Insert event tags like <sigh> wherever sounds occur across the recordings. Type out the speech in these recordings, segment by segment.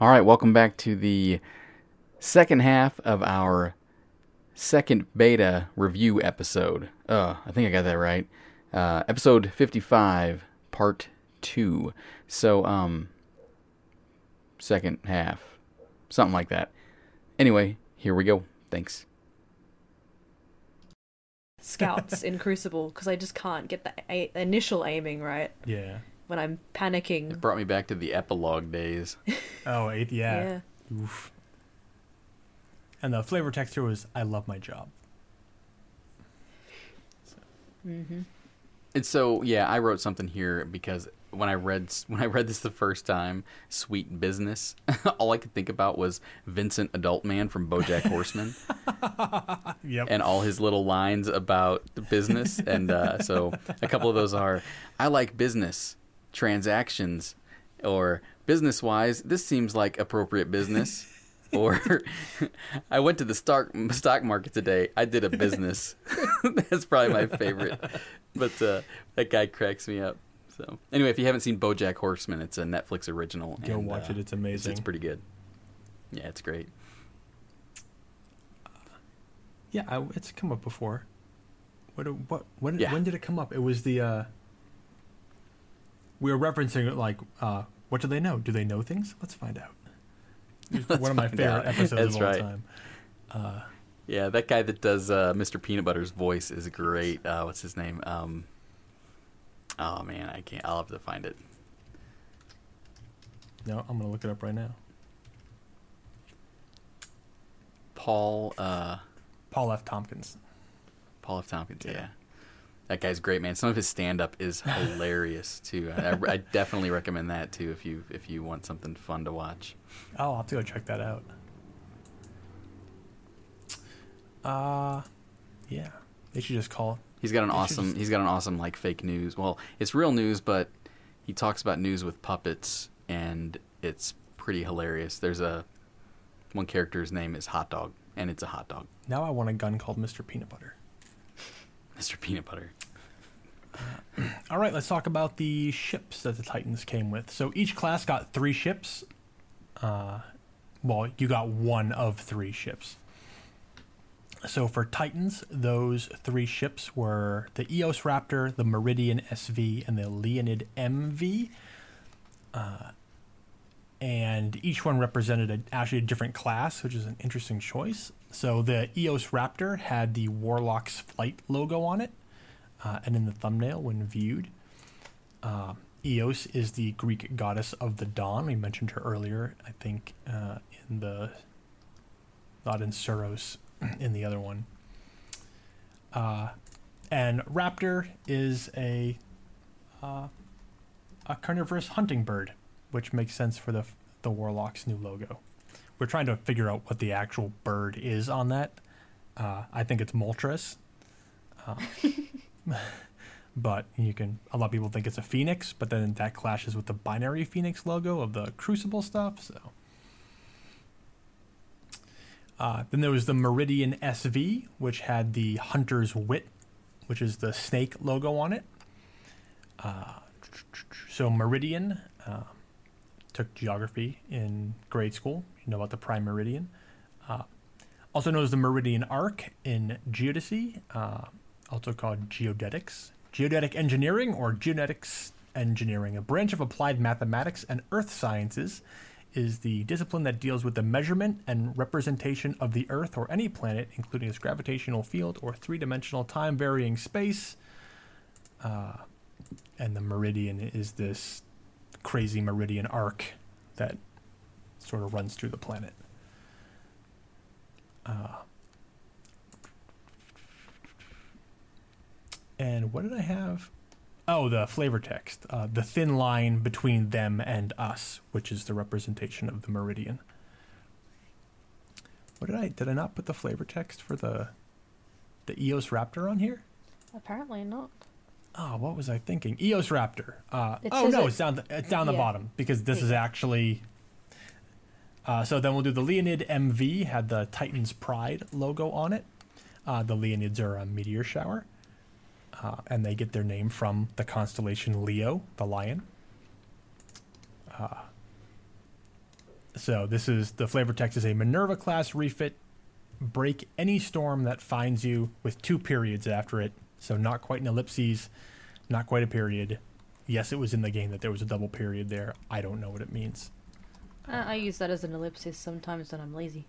All right, welcome back to the second half of our second beta review episode. Uh, I think I got that right. Uh, episode 55, part 2. So, um, second half. Something like that. Anyway, here we go. Thanks. Scouts in <laughs> Crucible because I just can't get the a- initial aiming right Yeah. When I'm panicking. It brought me back to the epilogue days. <laughs> Oh, eight, yeah. Yeah. Oof. And the flavor text here was, I love my job. Mm-hmm. And so, yeah, I wrote something here because when I read when I read this the first time, "Sweet Business," <laughs> all I could think about was Vincent Adultman from BoJack Horseman <laughs> Yep. and all his little lines about business. And uh, so, a couple of those are, "I like business transactions," or "Business wise, this seems like appropriate business." <laughs> Or <laughs> I went to the stock stock market today. I did a business. <laughs> That's probably my favorite. But uh, that guy cracks me up. So anyway, if you haven't seen BoJack Horseman, it's a Netflix original. Go and, watch uh, it. It's It's, amazing. it's pretty good. Yeah, it's great. yeah, I, it's come up before. What? What? When? Yeah. When did it come up? It was the. We were referencing it like, uh what do they know? Do they know things? Let's find out. <laughs> Let's one of my favorite out. <laughs> episodes That's of all right. time. Uh, Yeah, that guy that does uh, Mr. Peanut Butter's voice is great. Uh, what's his name? Um, oh man, I can't. I'll have to find it. no, I'm gonna look it up right now. Paul. Uh, Paul F. Tompkins. Paul F. Tompkins. Yeah. Yeah. That guy's great, man. Some of his stand up is <laughs> hilarious too. I, I definitely recommend that too if you if you want something fun to watch. Oh, I'll have to go check that out. Uh, yeah. They should just call. He's got an awesome. just- He's got an awesome like fake news. Well, it's real news, but he talks about news with puppets, and it's pretty hilarious. There's a one character's name is Hot Dog, and it's a hot dog, Now I want a gun called Mr. Peanut Butter. <laughs> Mr. Peanut Butter. All right, let's talk about the ships that the Titans came with. So each class got three ships. Uh, well, you got one of three ships. So for Titans, those three ships were the EOS Raptor, the Meridian SV, and the Leonid MV. Uh, and each one represented a, actually a different class, which is an interesting choice. So the EOS Raptor had the Warlock's Flight logo on it uh, and in the thumbnail when viewed. Uh, Eos is the Greek goddess of the dawn. We mentioned her earlier, I think, uh, in the not in Suros, <clears throat> in the other one. Uh, and Raptor is a uh, a carnivorous hunting bird, which makes sense for the the Warlock's new logo. We're trying to figure out what the actual bird is on that. Uh, I think it's Moltres. <laughs> <laughs> But you can a lot of people think it's a phoenix but then that clashes with the binary phoenix logo of the crucible stuff so. Uh, then there was the meridian sv which had the hunter's wit which is the snake logo on it. Uh, so meridian uh, took geography in grade school. You know about the prime meridian. Uh, also known as the meridian arc in geodesy. Uh, also called geodetics, geodetic engineering, or geonetics engineering, a branch of applied mathematics and earth sciences, is the discipline that deals with the measurement and representation of the Earth or any planet, including its gravitational field or three dimensional time varying space. Uh, and the meridian is this crazy meridian arc that sort of runs through the planet. Uh, And what did I have? Oh, the flavor text. Uh, the thin line between them and us, which is the representation of the meridian. What did I did I not put the flavor text for the the EOS Raptor on here? Apparently not. Oh, what was I thinking? EOS Raptor. Uh, oh no, it's down the, it's down the yeah. bottom because this is actually. Uh, so then we'll do the Leonid MV had the Titan's Pride logo on it. Uh, the Leonids are a meteor shower, uh, and they get their name from the constellation Leo, the lion. Uh, So this is the flavor text is a Minerva class refit. Break any storm that finds you with two periods after it. So not quite an ellipses, not quite a period. Yes, it was in the game that there was a double period there. I don't know what it means. Uh, I use that as an ellipsis sometimes when I'm lazy.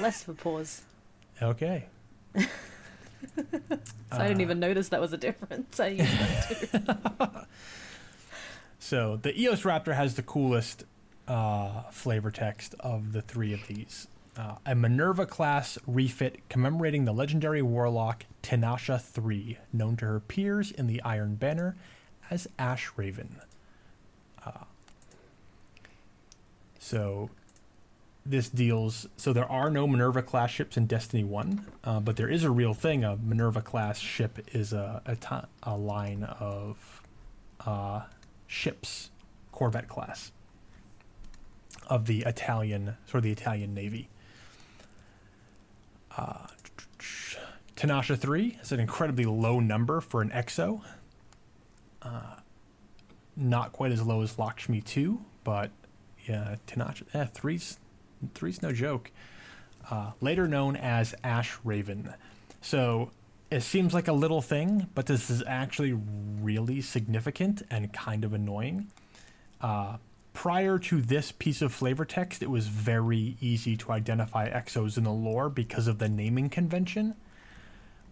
Less of a pause. <laughs> Okay. <laughs> <laughs> So I didn't Uh, even notice that was a difference. I used that too. <laughs> So the EOS Raptor has the coolest uh, flavor text of the three of these. Uh, a Minerva class refit commemorating the legendary warlock Tanasha III, known to her peers in the Iron Banner as Ash Raven. Uh, so this deals. So there are no Minerva class ships in Destiny One, uh, but there is a real thing. A Minerva class ship is a a, line of uh, ships, Corvette class of the Italian, sort of the Italian Navy. Uh, Tanasha 3 is an incredibly low number for an EXO. Uh, not quite as low as Lakshmi 2, but yeah, Tanasha, eh, 3's, three's no joke. Uh, later known as Ash Raven. So it seems like a little thing, but this is actually really significant and kind of annoying. Uh, prior to this piece of flavor text, it was very easy to identify exos in the lore because of the naming convention.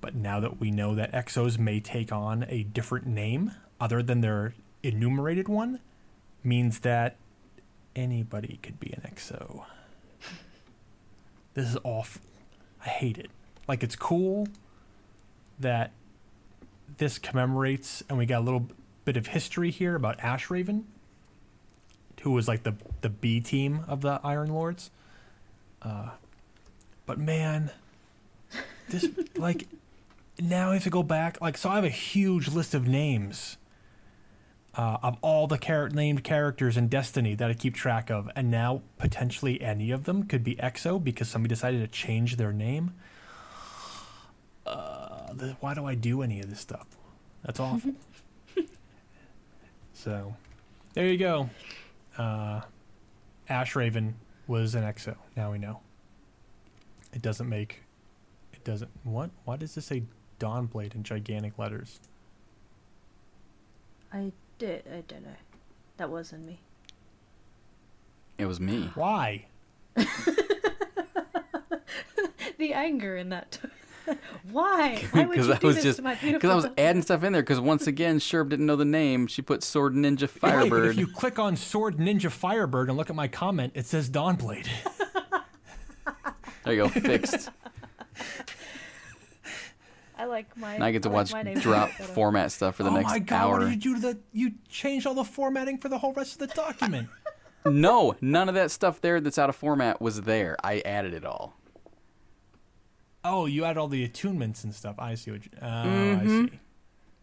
But now that we know that exos may take on a different name other than their enumerated one, means that anybody could be an exo. This is awful. I hate it. Like, it's cool that this commemorates, and we got a little bit of history here about Ash Raven, who was like the the B team of the Iron Lords. Uh, but man, this <laughs> like now I have to go back. Like, so I have a huge list of names uh, of all the char- named characters in Destiny that I keep track of, and now potentially any of them could be EXO because somebody decided to change their name. Uh, the, why do I do any of this stuff? That's awful. <laughs> so, there you go. Uh, Ash Raven was an EXO. Now we know. It doesn't make. It doesn't. What? Why does this say Dawnblade in gigantic letters? I did. I don't know. That wasn't me. It was me. <gasps> Why? <laughs> The anger in that. <laughs> Why? <laughs> Why would you I do was this just to my because? I was adding stuff in there. Because once again, Sherb didn't know the name. She put Sword Ninja Right, but if you click on Sword Ninja Firebird and look at my comment, it says Dawnblade. There you go, fixed. I like my. Now I get to like watch my name drop format stuff for the oh next my god! hour. What did you do to the? You changed all the formatting for the whole rest of the document. <laughs> <laughs> No, none of that stuff there that's out of format was there. I added it all. oh, you added all the attunements and stuff. I see what. You, oh, Mhm. I see.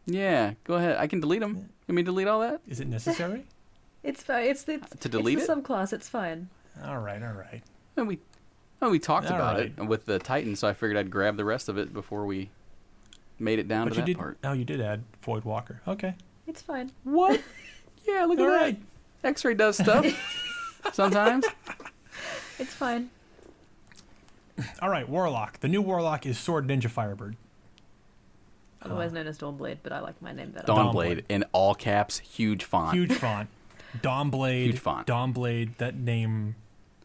Yeah, go ahead. I can delete them. You mean delete all that? Is it necessary? <laughs> It's fine. It's the To delete it's it? the subclass. It's fine. all right, all right. And we, well, we talked All about right. it with the Titan, so I figured I'd grab the rest of it before we made it down but to you that did. part. Oh, you did add Void Walker. Okay. It's fine. What? <laughs> yeah, look at All that. right. X-ray does stuff <laughs> sometimes. It's fine. All right. Warlock. The new Warlock is Sword Ninja Firebird. Otherwise known as Dawnblade, but I like my name better. Dawn- Dawnblade in all caps, huge font. Huge font. Dawnblade. Huge font. Dawnblade. That name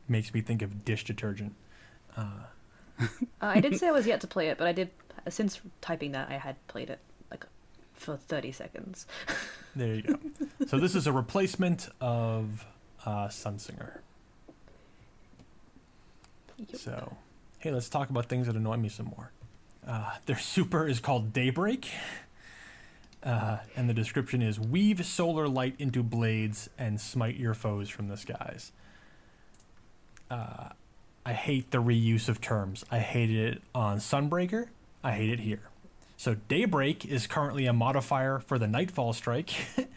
makes me think of dish detergent. <laughs> Uh, I did say I was yet to play it, but I did. Since typing that, I had played it like for thirty seconds. <laughs> There you go. so this is a replacement of uh, Sunsinger. Yup. So, hey, let's talk about things that annoy me some more. Uh, their super is called Daybreak, uh, and the description is weave solar light into blades and smite your foes from the skies. Uh, I hate the reuse of terms. I hated it on Sunbreaker. I hate it here. So Daybreak is currently a modifier for the Nightfall Strike. <laughs>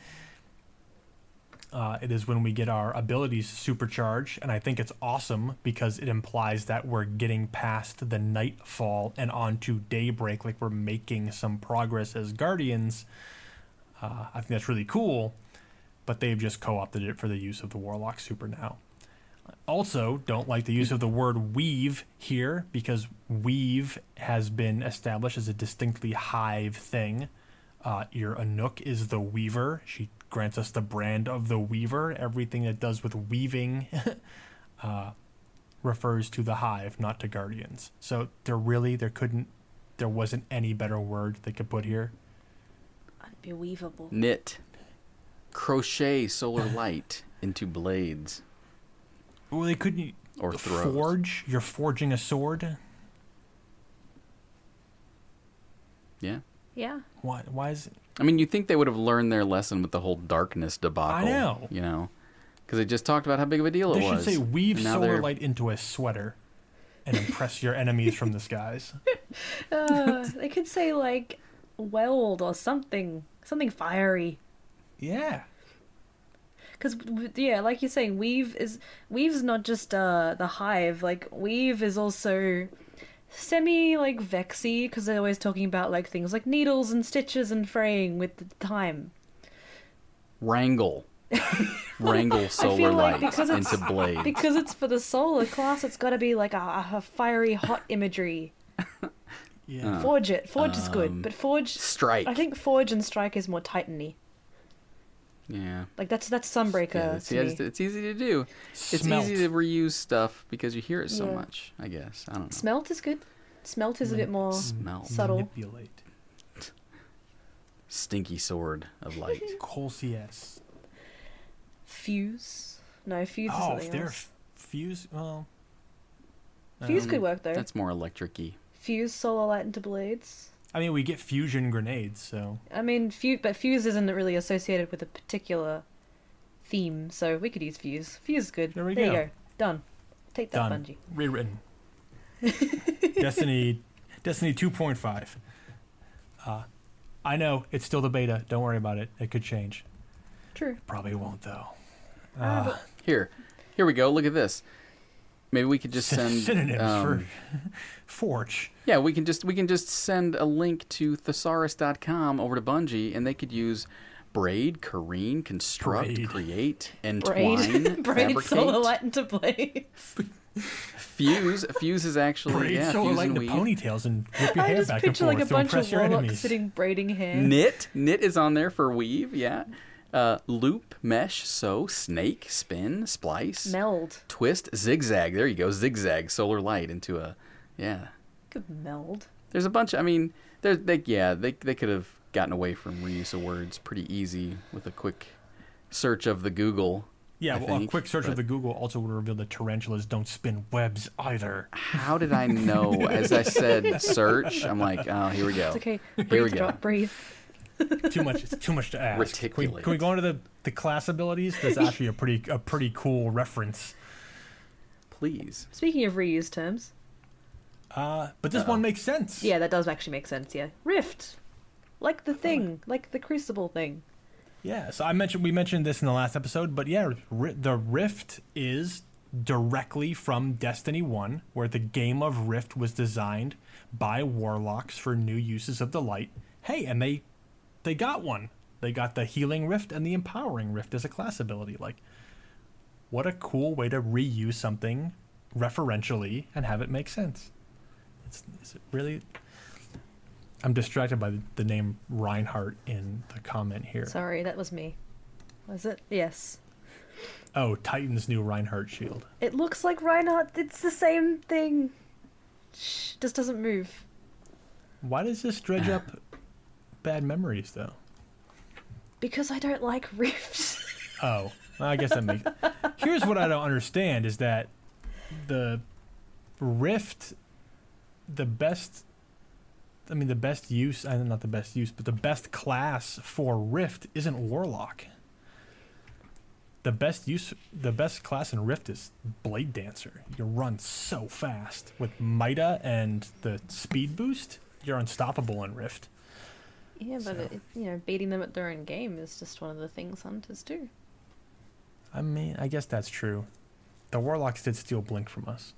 Uh, it is when we get our abilities supercharged, and I think it's awesome because it implies that we're getting past the nightfall and onto daybreak, like we're making some progress as guardians. Uh, I think that's really cool, but they've just co-opted it for the use of the warlock super now. Also, don't like the use of the word weave here because weave has been established as a distinctly hive thing. Uh, Ir Anûk is the weaver. She grants us the brand of the weaver. Everything that does with weaving <laughs> uh, refers to the hive, not to guardians. So there really there couldn't there wasn't any better word they could put here. Unbelievable. Knit. Crochet solar light into blades Well, they couldn't or throws. forge. You're forging a sword. Yeah. Yeah. Why? Why is? It? I mean, you think they would have learned their lesson with the whole darkness debacle. I know. You know, because they just talked about how big of a deal They it should say weave now solar they're- light into a sweater and impress your enemies from the skies. <laughs> Uh, they could say like weld or something, something fiery. Yeah. Because yeah, like you're saying, weave is weave's not just uh the hive. Like weave is also semi like vexy because they're always talking about like things like needles and stitches and fraying with the time. Wrangle. <laughs> Wrangle solar like light because it's- into blades. Because it's for the solar class, it's got to be like a, a fiery hot imagery. <laughs> Yeah. Uh, Forge it. Forge is um, good, but forge. Strike. I think forge and strike is more titany. Yeah. Like that's that's Sunbreaker Yeah, it's, to yeah, me. it's, it's easy to do. It's Smelt. easy to reuse stuff because you hear it so Yeah. much. I guess I don't know. Smelt is good. Smelt is a bit more. Smell. subtle. Manipulate. Stinky sword of light. <laughs> Coal CS. Fuse. No, fuse is Oh, something if they're else. f- fuse. Well. Fuse um, could work though. That's more electric-y. Fuse solar light into blades. I mean, we get fusion grenades, so I mean, fuse, but fuse isn't really associated with a particular theme, so we could use fuse. Fuse is good. There we you go. go. Done. Take that, done. Bungie. Rewritten. <laughs> Destiny, Destiny 2.5. Uh, I know it's still the beta. Don't worry about it. It could change. True. Probably won't though. Ah, Uh, Here, here we go. Look at this. Maybe we could just <laughs> send synonyms um, for <laughs> forge. Yeah, we can just we can just send a link to thesaurus.com over to Bungie, and they could use braid, careen, construct, Braid. create, braid, entwine, <laughs> braid solar fabricate, light into blades. <laughs> <laughs> fuse. Fuse is actually Braid yeah, solar fuse light and into weave. ponytails and whip your I hair just back and picture forth like a bunch of your warlocks enemies. sitting braiding hair. Knit, knit is on there for weave. Yeah, uh, loop, mesh, sew, snake, spin, splice, Meld. twist, zigzag. There you go, zigzag solar light into a yeah. Could meld. There's a bunch. I mean, there they yeah they they could have gotten away from reuse of words pretty easy with a quick search of the Google. Yeah, I well, a quick search but- of the Google also would reveal that tarantulas don't spin webs either. How did I know? As I said, search. I'm like, oh, here we go. It's okay. Here Breathe, we go. drop, breathe. Too much. It's too much to ask. Can we, can we go into the, the class abilities? There's actually a pretty a pretty cool reference. Please. Speaking of reused terms, Uh, but this Uh-oh. one makes sense. yeah, that does actually make sense. Yeah, rift, like the thing, like the crucible thing. Yeah. So I mentioned we mentioned this in the last episode, but yeah, ri- the Rift is directly from Destiny One, where the game of Rift was designed by warlocks for new uses of the light. Hey, and they they got one. They got the healing rift and the empowering rift as a class ability. Like, what a cool way to reuse something referentially and have it make sense. It's, is it really? I'm distracted by the, name Reinhardt in the comment here. Sorry, that was me. Was it? Yes. Oh, Titan's new Reinhardt shield. It looks like Reinhardt. It's the same thing. Shh, just doesn't move. Why does this dredge up bad memories, though? Because I don't like <laughs> rifts. Oh, well, I guess that makes. Here's what I don't understand: is that the Rift, the best. I mean, the best use, and not the best use, but the best class for Rift isn't Warlock. The best use, the best class in Rift is Blade Dancer. You run so fast with Mida and the speed boost. You're unstoppable in Rift. yeah, but So- it, you know, beating them at their own game is just one of the things hunters do. I mean, I guess that's true. The Warlocks did steal Blink from us.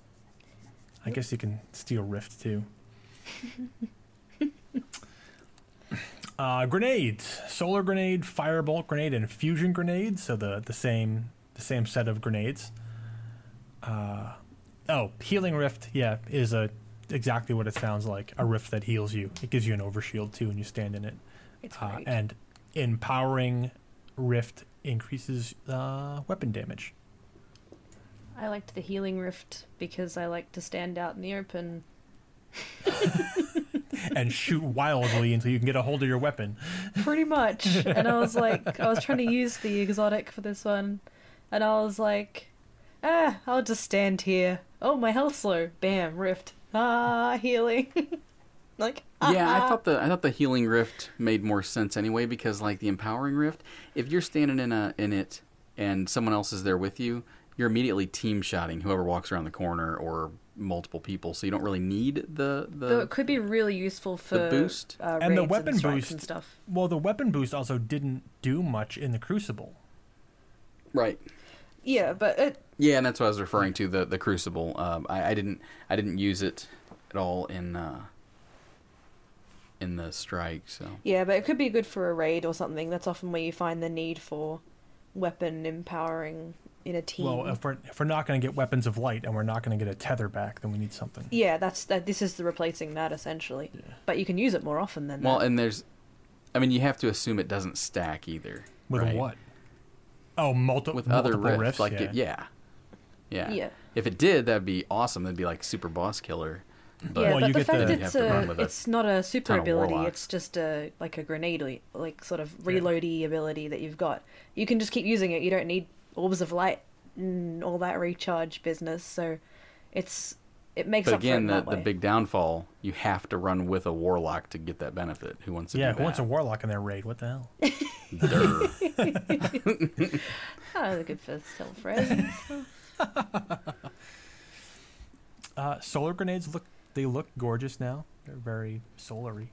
I guess you can steal Rift too. <laughs> uh, grenades: solar grenade, firebolt grenade, and fusion grenade. So the the same the same set of grenades. Uh, oh, healing rift. Yeah, is a exactly what it sounds like. A rift that heals you. It gives you an overshield too when you stand in it. It's Uh, and empowering rift increases uh, weapon damage. I liked the healing rift because I like to stand out in the open. <laughs> and shoot wildly until you can get a hold of your weapon. Pretty much. and I was like, I was trying to use the exotic for this one, and I was like, ah, I'll just stand here. Oh, my health's low. Bam, rift. Ah, healing. <laughs> like, Yeah, I ah. thought the I thought the healing rift made more sense anyway because like the empowering rift, if you're standing in a in it and someone else is there with you, you're immediately team shotting whoever walks around the corner or multiple people, so you don't really need the Though the it could be really useful for boost. uh, And the weapon strikes boost- and stuff. Well, the weapon boost also didn't do much in the Crucible. right. Yeah, but it Yeah, and that's what I was referring to the the crucible. Um, I, I didn't I didn't use it at all in uh, in the strike. So yeah, but it could be good for a raid or something. That's often where you find the need for weapon empowering in a team. Well, if we're if we're not going to get weapons of light and we're not going to get a tether back, then we need something. yeah, that's that. This is the replacing that essentially. But you can use it more often than that. well, that. and there's, I mean, you have to assume it doesn't stack either. With right? what? Oh, multi- With multiple other rifts, rifts. like yeah. It, yeah, yeah, Yeah. If it did, that'd be awesome. That'd be like super boss killer. But yeah, Well, but the fact the- it's have to run a, with a it's not a super ability. It's just a like a grenade, like sort of reloady ability that you've got. You can just keep using it. You don't need orbs of light and all that recharge business. So it's it makes but up for it again, the, that the big downfall, you have to run with a warlock to get that benefit. Who wants to Yeah, do who wants a warlock in their raid? What the hell? <laughs> Durr. Oh, they're good for self res. <laughs> Uh, solar grenades look they look gorgeous now. They're very solary.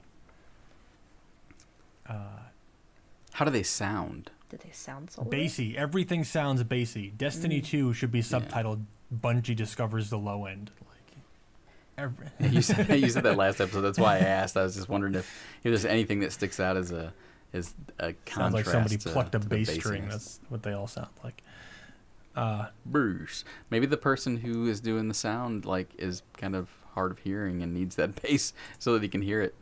Uh, How do they sound? Did they sound so bassy. Everything sounds bassy. Destiny Mm. 2 should be subtitled Bungie discovers the low end. Like every, <laughs> you said, you said that last <laughs> episode. That's why I asked. I was just wondering if, if there's anything that sticks out as a as a contrast. sounds like somebody to- plucked a to the bass string. bassiness. That's what they all sound like. Uh, Bruce. Maybe the person who is doing the sound like is kind of hard of hearing and needs that <laughs> bass so that he can hear it.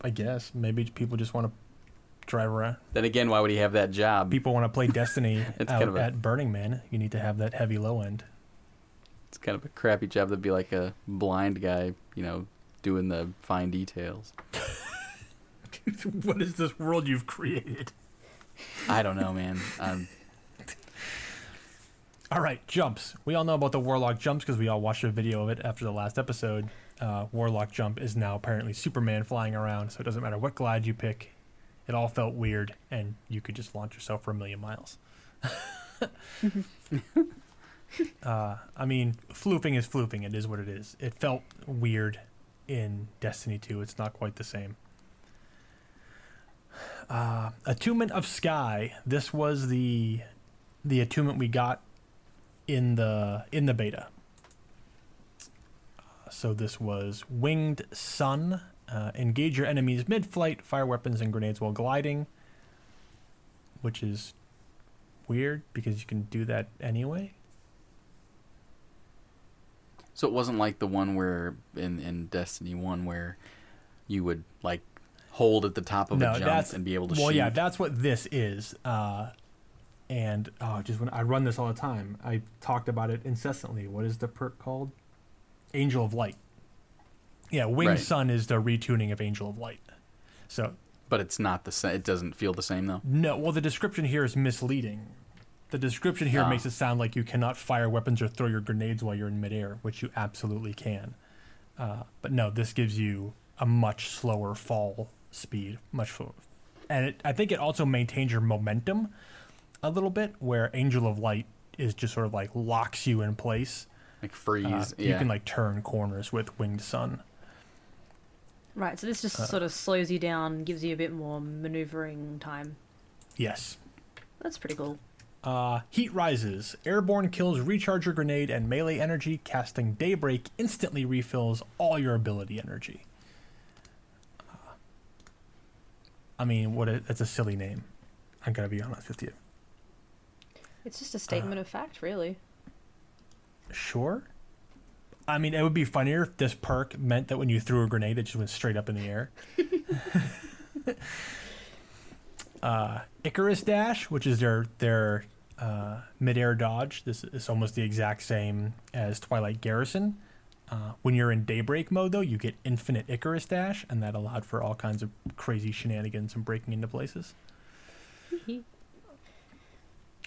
I guess maybe people just want to drive around. Then again, why would he have that job? People want to play <laughs> Destiny out kind of a- at Burning Man. You need to have that heavy low end. It's kind of a crappy job to be like a blind guy, you know, doing the fine details. <laughs> what is this world you've created? I don't know, man. Um, All right, jumps. We all know about the Warlock jumps because we all watched a video of it after the last episode. Uh, Warlock jump is now apparently Superman flying around, so it doesn't matter what glide you pick. It all felt weird, and you could just launch yourself for a million miles. <laughs> uh, I mean, floofing is floofing. It is what it is. It felt weird in Destiny 2. It's not quite the same. Uh, Attunement of Sky. This was the the attunement we got in the in the beta. So this was Winged Sun. Uh, engage your enemies mid-flight, fire weapons and grenades while gliding, which is weird because you can do that anyway. so it wasn't like the one where in in Destiny One where you would like hold at the top of a jump and be able to well, shoot. Well, yeah, that's what this is. Uh, and oh, just when I run this all the time, I talked about it incessantly. What is the perk called? Angel of Light. Yeah, Winged Right. Sun is the retuning of Angel of Light. So but it's not the same. It doesn't feel the same though. no, well, the description here is misleading. The description here Ah. makes it sound like you cannot fire weapons or throw your grenades while you're in midair, which you absolutely can. Uh, but no, this gives you a much slower fall speed, much slower. And it, I think it also maintains your momentum a little bit, where Angel of Light is just sort of like locks you in place. Like Uh, freeze. You can like turn corners with Winged Sun. Right, so this just Uh. sort of slows you down, gives you a bit more maneuvering time. Yes. That's pretty cool. Uh, heat rises. Airborne kills recharge your grenade and melee energy. Casting Daybreak instantly refills all your ability energy. Uh, I mean, what? A, it's a silly name. I'm gonna be honest with you. It's just a statement Uh. of fact, really. Sure. I mean, it would be funnier if this perk meant that when you threw a grenade, it just went straight up in the air. <laughs> uh, Icarus Dash, which is their their uh, midair dodge. This is almost the exact same as Twilight Garrison. Uh, when you're in Daybreak mode, though, you get infinite Icarus Dash, and that allowed for all kinds of crazy shenanigans and breaking into places. <laughs>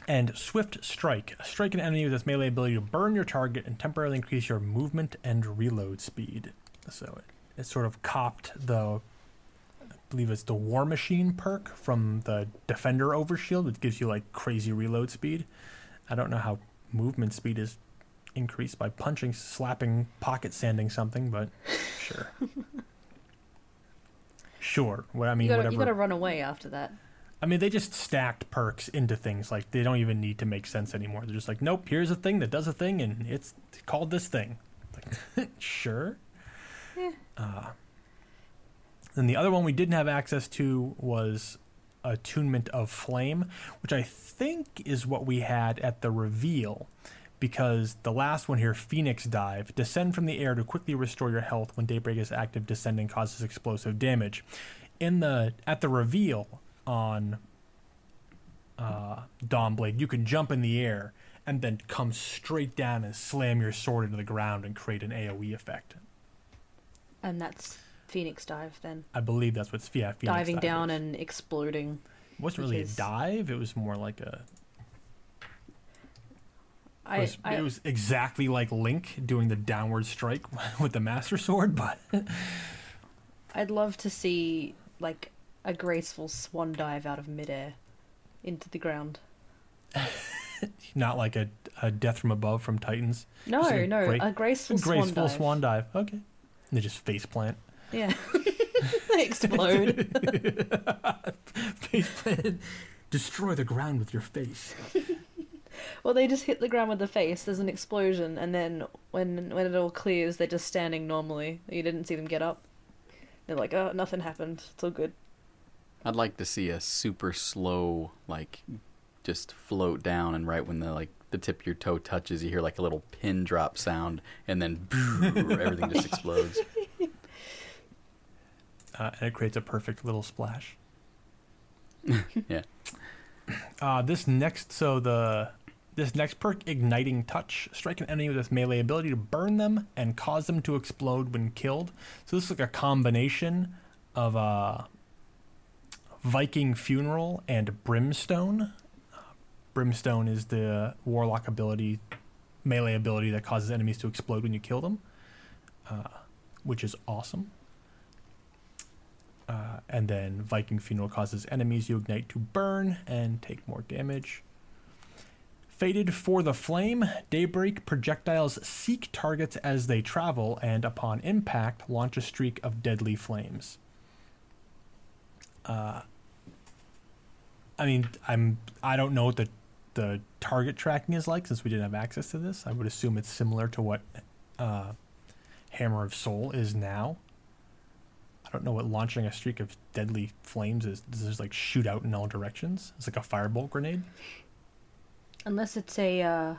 and Swift Strike. Strike an enemy with its melee ability to burn your target and temporarily increase your movement and reload speed. So it, it sort of copped the, I believe it's the War Machine perk from the Defender Overshield, which gives you like crazy reload speed. I don't know how movement speed is increased by punching, slapping, pocket sanding something, but sure. <laughs> sure. What I mean, you gotta, whatever. you gotta run away after that. I mean, they just stacked perks into things. Like they don't even need to make sense anymore. They're just like, nope, here's a thing that does a thing, and it's called this thing. Like, <laughs> sure. Yeah. Uh, and the other one we didn't have access to was Attunement of Flame, which I think is what we had at the reveal. Because the last one here, Phoenix Dive, descend from the air to quickly restore your health when Daybreak is active. Descending causes explosive damage. In the at the reveal on uh, Dawnblade, you can jump in the air and then come straight down and slam your sword into the ground and create an AOE effect. And that's Phoenix Dive then. I believe that's what's yeah, Phoenix Dive. Diving Dive down is. and exploding. It wasn't really a dive. It was more like a. It I, was, I it was exactly like Link doing the downward strike <laughs> with the Master Sword, but I'd love to see like a graceful swan dive out of midair into the ground. <laughs> not like a, a death from above from Titans. No, a no, great- a graceful, Graceful swan dive. swan dive. Okay. And they just face plant. Yeah. <laughs> they explode. face plant. Destroy the ground with your face. <laughs> well, they just hit the ground with the face. There's an explosion, and then when when it all clears, they're just standing normally. You didn't see them get up. They're like, oh, nothing happened. It's all good. I'd like to see a super slow, like, just float down, and right when the like the tip of your toe touches, you hear like a little pin drop sound, and then <laughs> everything just explodes. <laughs> Uh, and it creates a perfect little splash. <laughs> Yeah. Uh, this next, so the this next perk, igniting touch, strike an enemy with its melee ability to burn them and cause them to explode when killed. So this is like a combination of uh, Viking funeral and brimstone. Uh, brimstone is the warlock ability, melee ability that causes enemies to explode when you kill them, uh, which is awesome. Uh, and then Viking Funeral causes enemies you ignite to burn and take more damage. Fated for the Flame, Daybreak projectiles seek targets as they travel and upon impact launch a streak of deadly flames. Uh, I mean, I'm I don't know what the the target tracking is like since we didn't have access to this. I would assume it's similar to what uh, Hammer of Sol is now. I don't know what launching a streak of deadly flames is. Does just like shoot out in all directions? It's like a firebolt grenade. Unless it's a, uh,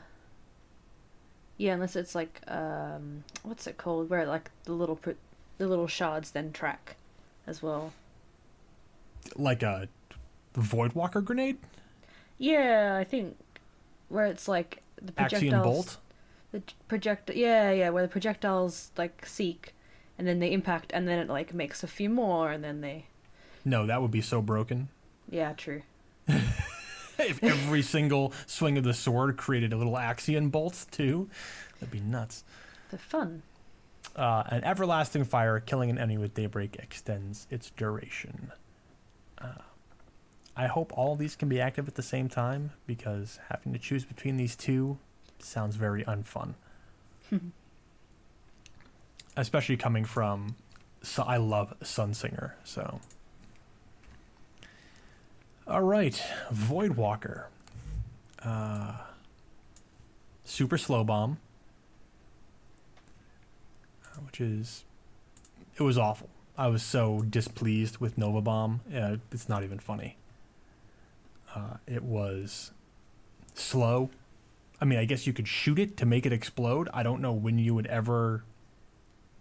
yeah, unless it's like, um, what's it called? Where like the little pr- the little shards then track, as well. Like a Voidwalker grenade? Yeah, I think where it's like the projectiles. Axion bolt? The project. Yeah, yeah, where the projectiles like seek, and then they impact, and then it like makes a few more, and then they. No, that would be so broken. <laughs> Yeah, true. if every single swing of the sword created a little Axion bolt too, that'd be nuts. They're fun. Uh, an everlasting fire, killing an enemy with daybreak extends its duration. Uh, I hope all these can be active at the same time because having to choose between these two sounds very unfun. <laughs> Especially coming from, so I love Sunsinger, so. All right, Voidwalker. Uh, super slow bomb which is it was awful. I was so displeased with Nova Bomb. Uh, it's not even funny. Uh, it was slow, I mean, I guess you could shoot it to make it explode. I don't know when you would ever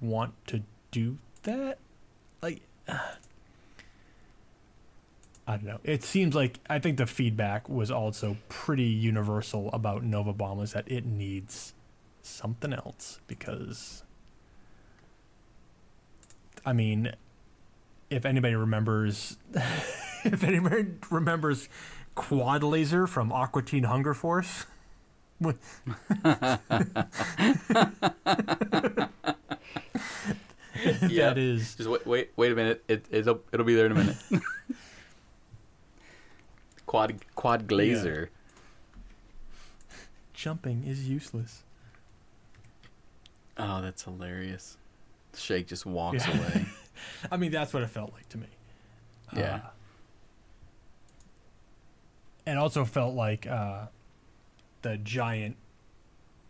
want to do that. Like, <sighs> I don't know. It seems like I think the feedback was also pretty universal about Nova Bomb that it needs something else because I mean, if anybody remembers <laughs> if anybody remembers Quad Laser from Aqua Teen Hunger Force, <laughs> Yeah. that is Just wait, wait, wait a minute. It, it'll, it'll be there in a minute. <laughs> quad, quad glazer. jumping is useless. Oh, that's hilarious. Shake just walks Yeah. away. <laughs> I mean, that's what it felt like to me. Yeah. Uh, and also felt like uh, the giant.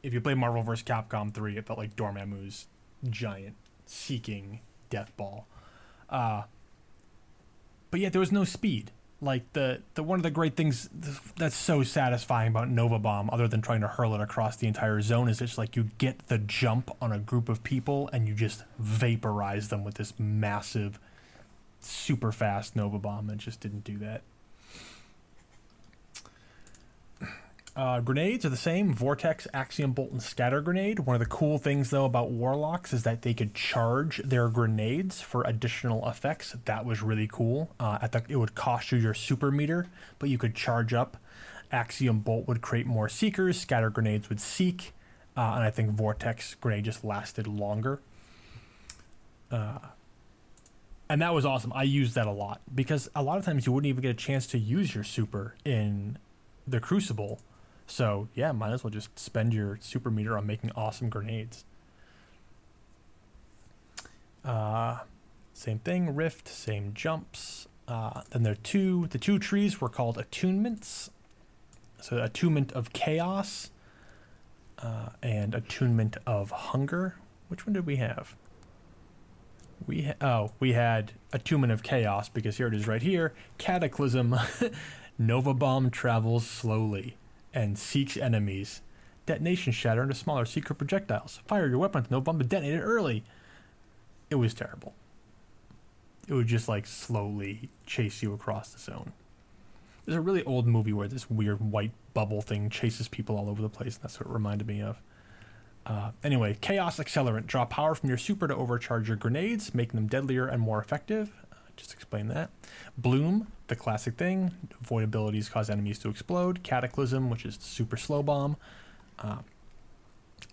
If you play Marvel vs. Capcom 3, it felt like Dormammu's giant seeking death ball. Uh, but yet there was no speed. Like the, the one of the great things that's so satisfying about Nova Bomb, other than trying to hurl it across the entire zone, is it's like you get the jump on a group of people and you just vaporize them with this massive super fast Nova Bomb and just didn't do that. Uh, grenades are the same Vortex, Axion Bolt, and Scatter Grenade. One of the cool things, though, about Warlocks is that they could charge their grenades for additional effects. That was really cool. Uh, at the, it would cost you your super meter, but you could charge up. Axion Bolt would create more Seekers, Scatter Grenades would seek, uh, and I think Vortex Grenade just lasted longer and that was awesome. I used that a lot because a lot of times you wouldn't even get a chance to use your super in the Crucible. So yeah, might as well just spend your super meter on making awesome grenades. Uh, same thing, Rift, same jumps. Uh, then there are two. The two trees were called attunements. So attunement of chaos uh, and attunement of hunger. Which one did we have? We ha- oh we had attunement of chaos because here it is right here. Cataclysm, <laughs> Nova bomb travels slowly and seeks enemies. Detonation shatter into smaller secret projectiles. Fire your weapon with Nova bomb to detonate it early. It was terrible. It would just like slowly chase you across the zone. There's a really old movie where this weird white bubble thing chases people all over the place, and that's what it reminded me of. Uh, anyway, Chaos Accelerant. Draw power from your super to overcharge your grenades, making them deadlier and more effective. Just explain that. Bloom, the classic thing. Void abilities cause enemies to explode. Cataclysm, which is super slow bomb. Uh,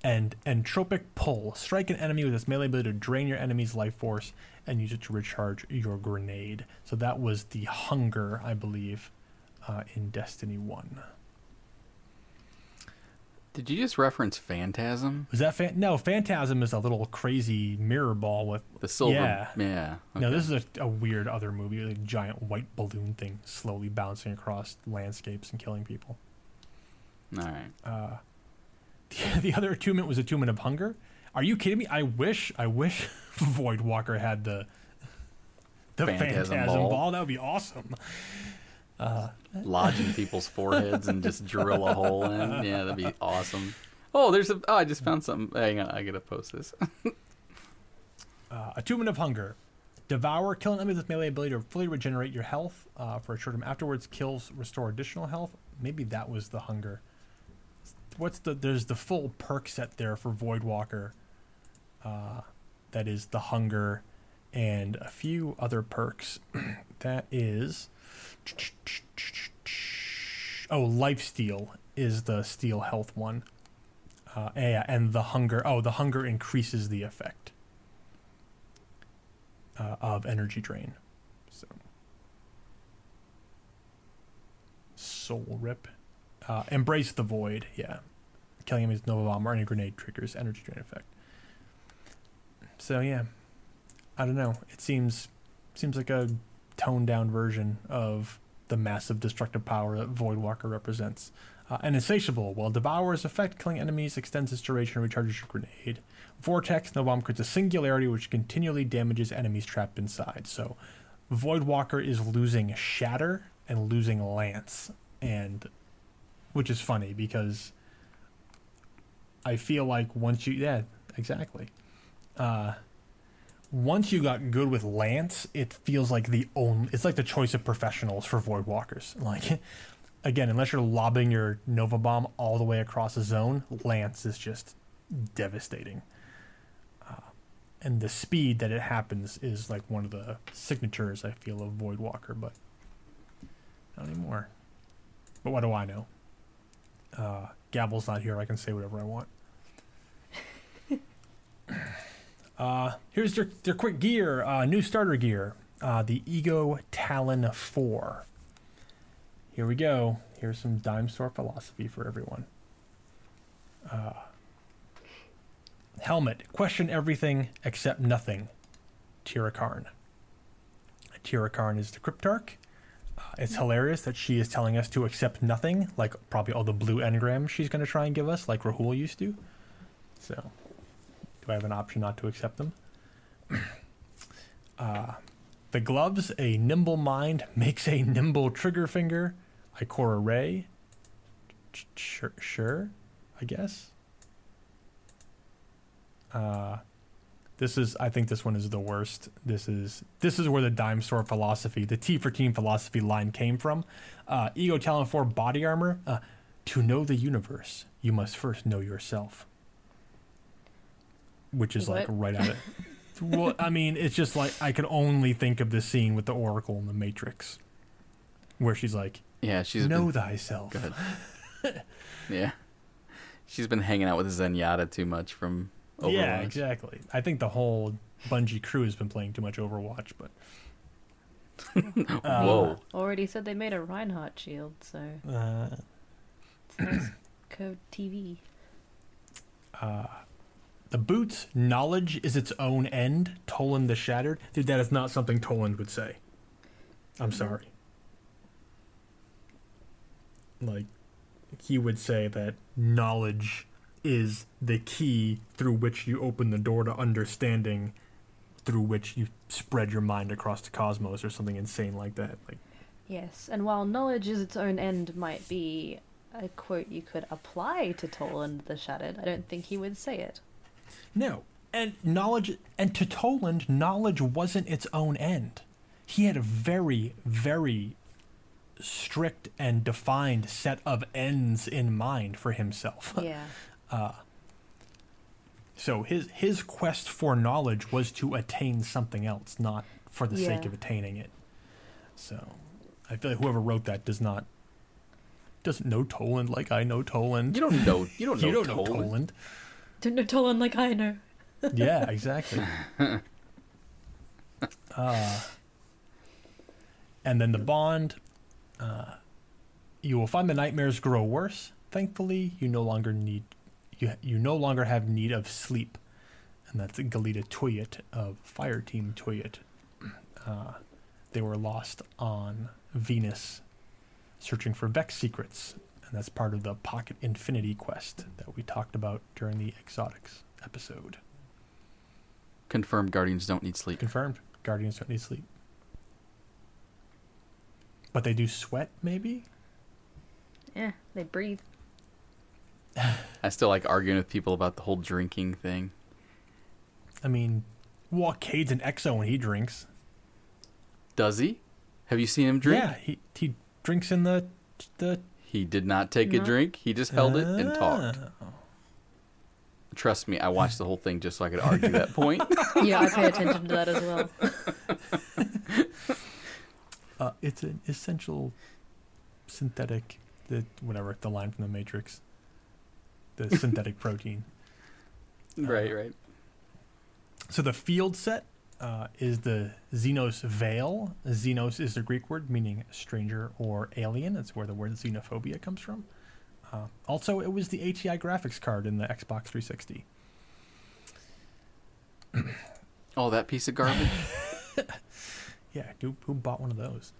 and Entropic Pull. Strike an enemy with its melee ability to drain your enemy's life force and use it to recharge your grenade. So that was the Hunger, I believe, uh, in Destiny 1. Did you just reference Phantasm? Was that fan- no? Phantasm is a little crazy mirror ball with The silver. Yeah. Yeah. no. This is a, a weird other movie, a giant white balloon thing slowly bouncing across landscapes and killing people. All right. Uh, <laughs> the, the other attunement was attunement of hunger. Are you kidding me? I wish, I wish <laughs> Void Walker had the the Phantasm phantasm, ball. ball. That would be awesome. Lodge in people's foreheads and just drill a hole in. Yeah, that'd be awesome. Oh, there's a. Oh, I just found something. Hang on, I gotta post this. <laughs> Uh, attunement of hunger. Devour, kill an enemy with melee ability to fully regenerate your health uh, for a short time afterwards. Kills restore additional health. Maybe that was the hunger. What's the? There's the full perk set there for Voidwalker. Uh, that is the hunger, and a few other perks. <clears throat> that is. Oh, life steal is the steal health one. Uh, yeah, and the hunger. Oh, the hunger increases the effect uh, of energy drain. So, soul rip, uh, embrace the void. Yeah, killing enemies with nova bomb or any grenade triggers energy drain effect. So yeah, I don't know. It seems seems like a toned down version of the massive destructive power that Voidwalker represents. Uh, and insatiable, while devours effect killing enemies, extends its duration and recharges your grenade. Vortex, Nova Bomb creates a singularity which continually damages enemies trapped inside. So, Voidwalker is losing Shatter and losing Lance, and which is funny because I feel like once you yeah exactly. Uh, once you got good with Lance, it feels like the only. It's like the choice of professionals for Void Walkers. <laughs> Like, again, unless you're lobbing your Nova Bomb all the way across the zone, Lance is just devastating. Uh, and the speed that it happens is like one of the signatures I feel of Void Walker, but not anymore. But what do I know? Uh, Gavel's not here. I can say whatever I want. <laughs> uh, here's their, their quick gear, uh, new starter gear. Uh, the Ego Talon 4. Here we go. Here's some Dime Store philosophy for everyone. Uh, helmet. Question everything except nothing. Tyra Karn. Tirakarn is the Cryptarch. Uh, it's hilarious that she is telling us to accept nothing, like probably all the blue engrams she's going to try and give us, like Rahool used to. So, do I have an option not to accept them? <clears throat> uh, the gloves, a nimble mind <laughs> makes a nimble trigger finger. Ikora Rey. Sure, sure, I guess. Uh, this is, I think, this one is the worst. This is this is where the dime store philosophy, the T for team philosophy line came from. Uh, Ego Talon Four body armor. Uh, to know the universe, you must first know yourself. Which is like right at it. <laughs> well, I mean, it's just like I can only think of this scene with the Oracle in the Matrix, where she's like, Yeah, she's "Know been, thyself." Go ahead. <laughs> yeah, she's been hanging out with Zenyatta too much from Overwatch. Yeah, exactly. I think the whole Bungie crew has been playing too much Overwatch, but uh, <laughs> Whoa. Already said they made a Reinhardt shield, so uh, it's nice <coughs> code TV. uh, the boots. Knowledge is its own end. Toland the Shattered, dude. That is not something Toland would say. I'm sorry. Like, he would say that knowledge is the key through which you open the door to understanding, through which you spread your mind across the cosmos, or something insane like that. Like. Yes, and while knowledge is its own end might be a quote you could apply to Toland the Shattered, I don't think he would say it. No. And knowledge, and to Toland, knowledge wasn't its own end. He had a very, very strict and defined set of ends in mind for himself. <laughs> Yeah. Uh, so his his quest for knowledge was to attain something else, not for the sake of attaining it. So I feel like whoever wrote that does not doesn't know Toland like I know Toland. You don't know. You don't <laughs> know. You don't know Toland. Toland. Don't know Toland like I know. <laughs> yeah, exactly. uh, <laughs> and then the bond. Uh, you will find the nightmares grow worse. Thankfully, you no longer need you you no longer have need of sleep, and that's Galita Tuyet of Fire Team Tuyet. Uh, they were lost on Venus, searching for Vex secrets, and that's part of the Pocket Infinity quest that we talked about during the Exotics episode. Confirmed. Guardians don't need sleep. Confirmed. Guardians don't need sleep. But they do sweat, maybe? Yeah, they breathe. I still like arguing with people about the whole drinking thing. I mean, well, Cayde's an exo when he drinks. Does he? Have you seen him drink? Yeah, he he drinks in the the He did not take a drink. He just held it and talked. Ah. Trust me, I watched the whole thing just so I could argue that <laughs> point. <laughs> Yeah, I pay attention to that as well. <laughs> Uh, it's an essential synthetic, the whatever the line from the Matrix, the synthetic protein. right, right. So the field set uh, is the Xenos Vale. Xenos is the Greek word meaning stranger or alien. That's where the word xenophobia comes from. Uh, also, it was the ATI graphics card in the Xbox 360. <clears throat> Oh, that piece of garbage. <laughs> Yeah, who, who bought one of those?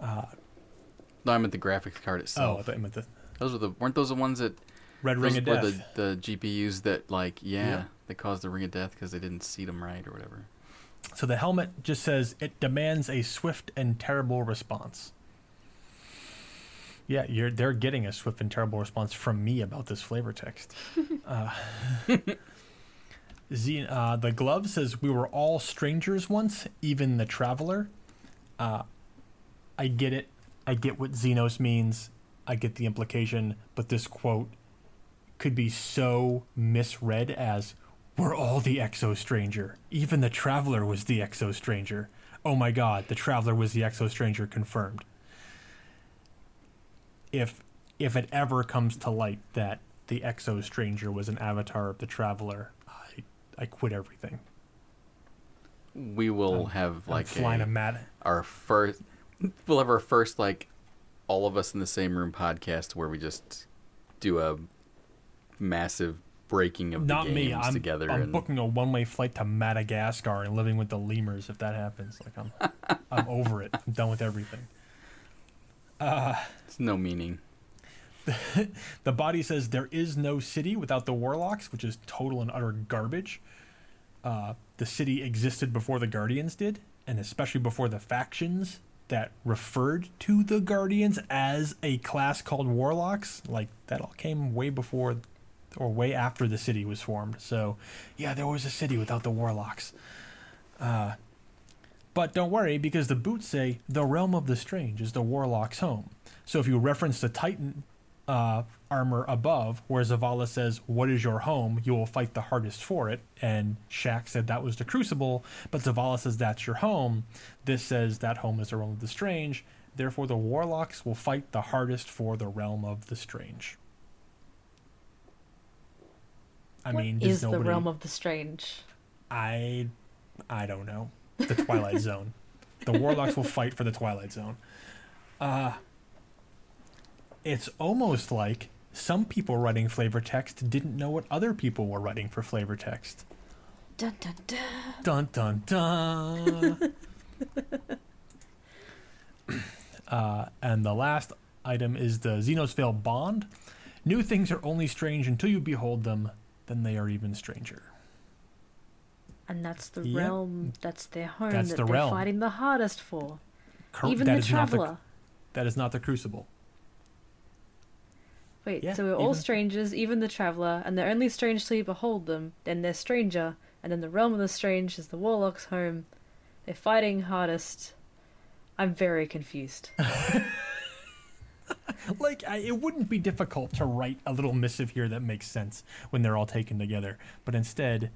Uh, no, I meant the graphics card itself. oh, I itself. thought you meant the those were the weren't those the ones that Red those Ring of were Death. the the GPUs that like yeah, Yeah. they caused the ring of death because they didn't seat them right or whatever. So the helmet just says it demands a swift and terrible response. Yeah, you're they're getting a swift and terrible response from me about this flavor text. <laughs> uh, <laughs> Z, uh, the glove says we were all strangers once, even the traveler. Uh, I get it. I get what Xenos means. I get the implication, but this quote could be so misread as "We're all the exo stranger. Even the traveler was the exo stranger." Oh my God, the traveler was the exo stranger confirmed if if it ever comes to light that the Exo Stranger was an avatar of the Traveler, I I quit everything. We will I'm- have I'm like flying a, a mat. our first. We'll have our first like all of us in the same room podcast where we just do a massive breaking of Not the games me. I'm, together. I'm and booking a one-way flight to Madagascar and living with the lemurs if that happens. Like I'm <laughs> I'm over it. I'm done with everything. Uh, it's no meaning. <laughs> the body says there is no city without the warlocks, which is total and utter garbage. Uh, the city existed before the Guardians did, and especially before the factions that referred to the Guardians as a class called warlocks. Like that all came way before or way after the city was formed. So, yeah, there was a city without the warlocks. Uh, but don't worry, because the boots say the realm of the strange is the warlock's home. So if you reference the Titan uh, armor above, where Zavala says, What is your home? You will fight the hardest for it. And Shaq said that was the Crucible, but Zavala says that's your home. This says that home is the realm of the strange. Therefore, the warlocks will fight the hardest for the realm of the strange. I What mean, is does the realm of the strange? I, I don't know. The Twilight <laughs> Zone. The warlocks will fight for the Twilight Zone. Uh, it's almost like some people writing flavor text didn't know what other people were writing for flavor text. Dun dun dun. Dun dun dun. <laughs> uh, and the last item is the Xeno's Xenos Vale Bond. New things are only strange until you behold them, then they are even stranger. And that's the Yep. realm. That's their home That's that the they're realm. fighting the hardest for. Cor- Even the traveler. that is not the Crucible. Wait, Yeah, so we're all strangers, even the traveler, and they're only strange till you behold them. Then they're stranger, and then the realm of the strange is the warlock's home. They're fighting hardest. I'm very confused. <laughs> <laughs> like I, it wouldn't be difficult to write a little missive here that makes sense when they're all taken together but instead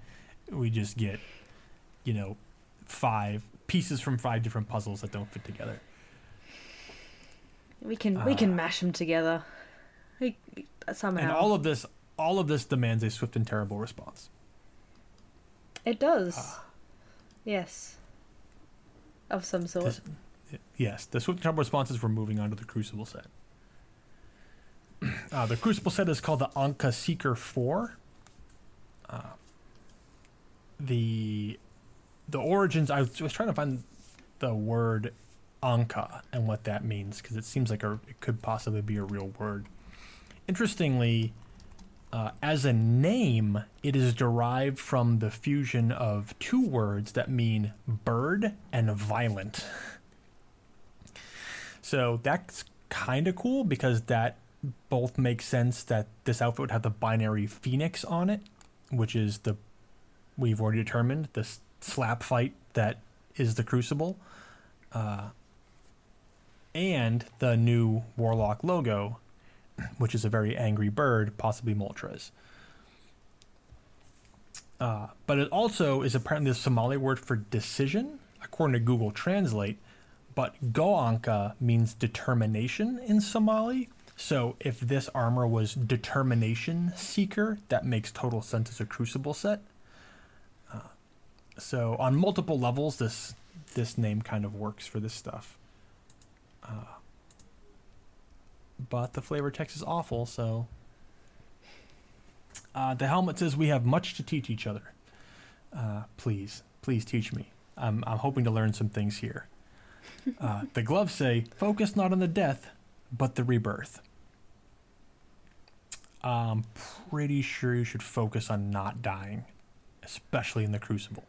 we just get you know five pieces from five different puzzles that don't fit together We can we can Ah. mash them together. We, somehow. and all of this all of this demands a swift and terrible response it does. Ah. Yes. Of some sort. This- yes the swift and terrible response is we're moving on to the crucible set uh, the crucible set is called the Ankaa Seeker 4 uh, the the origins I was, trying to find the word anka and what that means because it seems like a, it could possibly be a real word. Interestingly uh, as a name it is derived from the fusion of two words that mean bird and violent. So that's kind of cool because that both make sense that this outfit would have the binary phoenix on it which is the we've already determined the slap fight that is the crucible uh, and the new warlock logo <clears throat> which is a very angry bird possibly moltres. Uh, but it also is apparently the somali word for decision according to google translate but goanka means determination in somali so if this armor was determination seeker that makes total sense as a crucible set so on multiple levels, this this name kind of works for this stuff. Uh, but the flavor text is awful, so. Uh, the helmet says we have much to teach each other. Uh, please, please teach me. I'm I'm hoping to learn some things here. Uh, the gloves say focus not on the death, but the rebirth. I'm pretty sure you should focus on not dying, especially in the crucible.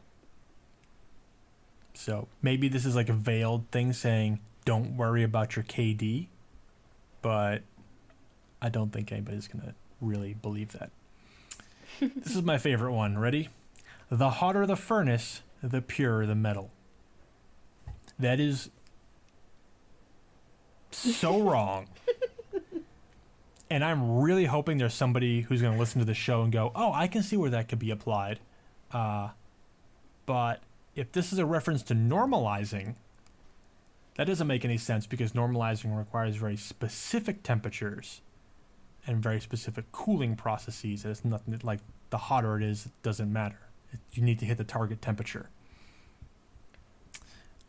So maybe this is like a veiled thing saying, don't worry about your KD, but I don't think anybody's gonna really believe that. <laughs> this is my favorite one. Ready? The hotter the furnace, the purer the metal. That is so <laughs> wrong. And I'm really hoping there's somebody who's going to listen to the show and go, "Oh, I can see where that could be applied." Uh, but if this is a reference to normalizing, that doesn't make any sense because normalizing requires very specific temperatures and very specific cooling processes. And it's nothing like the hotter it is, it doesn't matter. It, you need to hit the target temperature.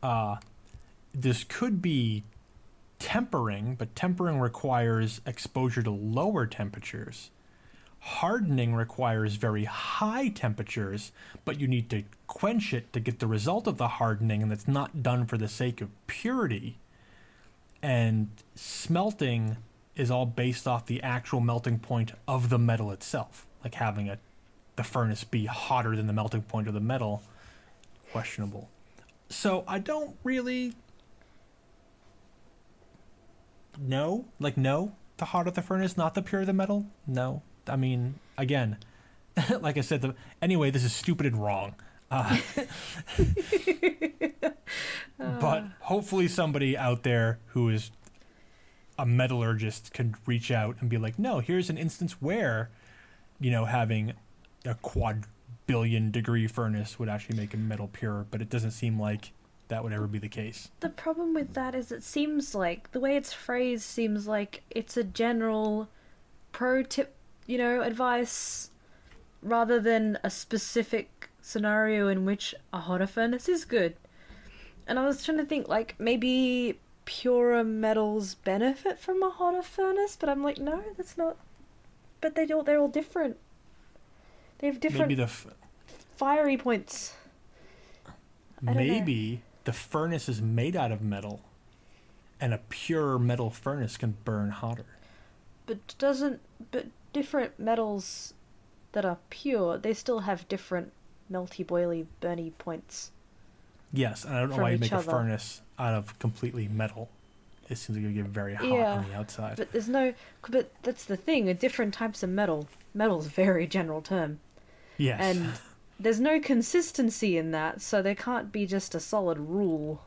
Uh, this could be tempering, but tempering requires exposure to lower temperatures. Hardening requires very high temperatures, but you need to quench it to get the result of the hardening, and that's not done for the sake of purity. And smelting is all based off the actual melting point of the metal itself, like having a the furnace be hotter than the melting point of the metal, questionable. So I don't really know, like no, the hotter the furnace, not the purer the metal. No, I mean again, <laughs> like I said, the anyway, this is stupid and wrong. Uh, <laughs> but hopefully somebody out there who is a metallurgist can reach out and be like, no, here's an instance where, you know, having a quad billion degree furnace would actually make a metal pure, but it doesn't seem like that would ever be the case. The problem with that is it seems like the way it's phrased seems like it's a general pro tip, you know, advice rather than a specific scenario in which a hotter furnace is good. And I was trying to think like maybe purer metals benefit from a hotter furnace, but I'm like no, that's not but they all they're all different. They have different maybe the f- fiery points. Don't know. The furnace is made out of metal, and a pure metal furnace can burn hotter. But doesn't but different metals that are pure, they still have different melty boily burny points. Yes, and I don't know why you make a furnace out of completely metal. It seems like it would get very hot Yeah, on the outside. But there's no but that's the thing, with different types of metal. Metal's a very general term. yes, And <laughs> there's no consistency in that, so there can't be just a solid rule.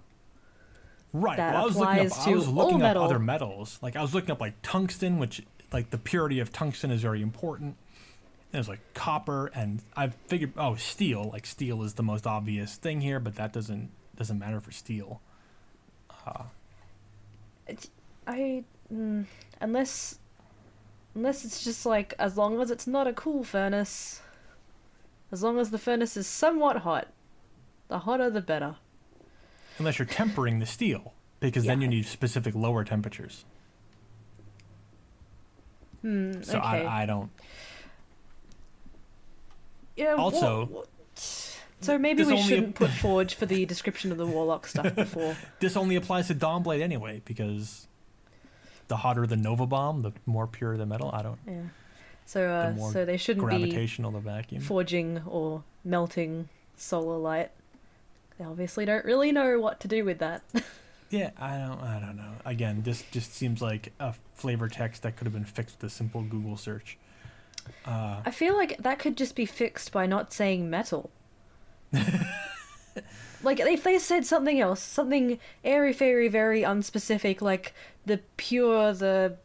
right. that Well, I was looking applies up. I was to looking all up metal. other metals. Like I was looking up like tungsten, which like the purity of tungsten is very important. There's like copper, and I figured oh steel. Like steel is the most obvious thing here, but that doesn't doesn't matter for steel. It's, I mm, unless unless it's just like as long as it's not a cool furnace, as long as the furnace is somewhat hot, the hotter the better. Unless you're tempering the steel, because then you need specific lower temperatures. Hmm. So okay. I, I don't. yeah. also- wha- so maybe we shouldn't put <laughs> forge for the description of the warlock stuff before. <laughs> This only applies to Dawnblade anyway, because the hotter the Nova Bomb, the more pure the metal. I don't. Yeah. So uh, more so they shouldn't be Gravitational the vacuum. forging or melting solar light. They obviously don't really know what to do with that. <laughs> Yeah, I don't. I don't know. Again, this just seems like a flavor text that could have been fixed with a simple Google search. Uh, I feel like that could just be fixed by not saying metal. <laughs> like if they said something else, something airy fairy, very unspecific, like the pure, the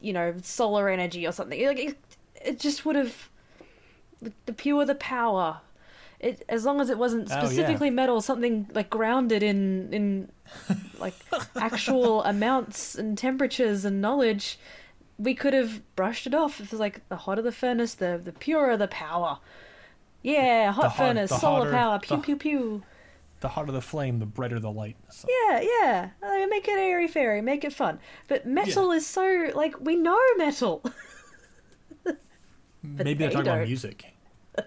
you know solar energy or something. Like it, it just would have the pure, the power. It as long as it wasn't Oh, yeah. specifically metal, something like grounded in in <laughs> like actual amounts and temperatures and knowledge. We could have brushed it off. If was like the hotter the furnace, the the purer the power. Yeah, hot The furnace, the solar hotter- power, pew the- pew pew. the hotter the flame, the brighter the light. So, Yeah, yeah. Make it airy fairy, make it fun. But metal is so like we know metal. <laughs> maybe they're talking about don't. music. <laughs>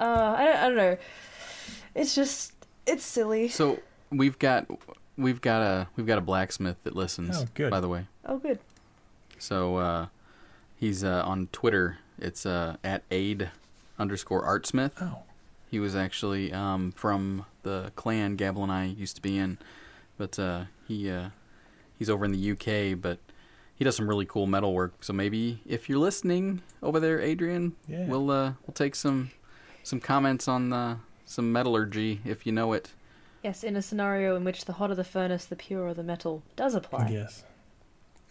Uh, I don't, I don't know. It's just it's silly. So we've got we've got a we've got a blacksmith that listens. Oh, good. By the way, Oh, good. so uh, he's uh, on Twitter. It's uh, at aid underscore artsmith. Oh, He was actually um, from the clan Gabble and I used to be in, but uh, he uh, he's over in the UK, but he does some really cool metal work. So maybe if you're listening over there, Adrian, Yeah. we'll uh, we'll take some some comments on uh, some metallurgy if you know it. Yes, in a scenario in which the hotter the furnace, the purer the metal does apply. Yes.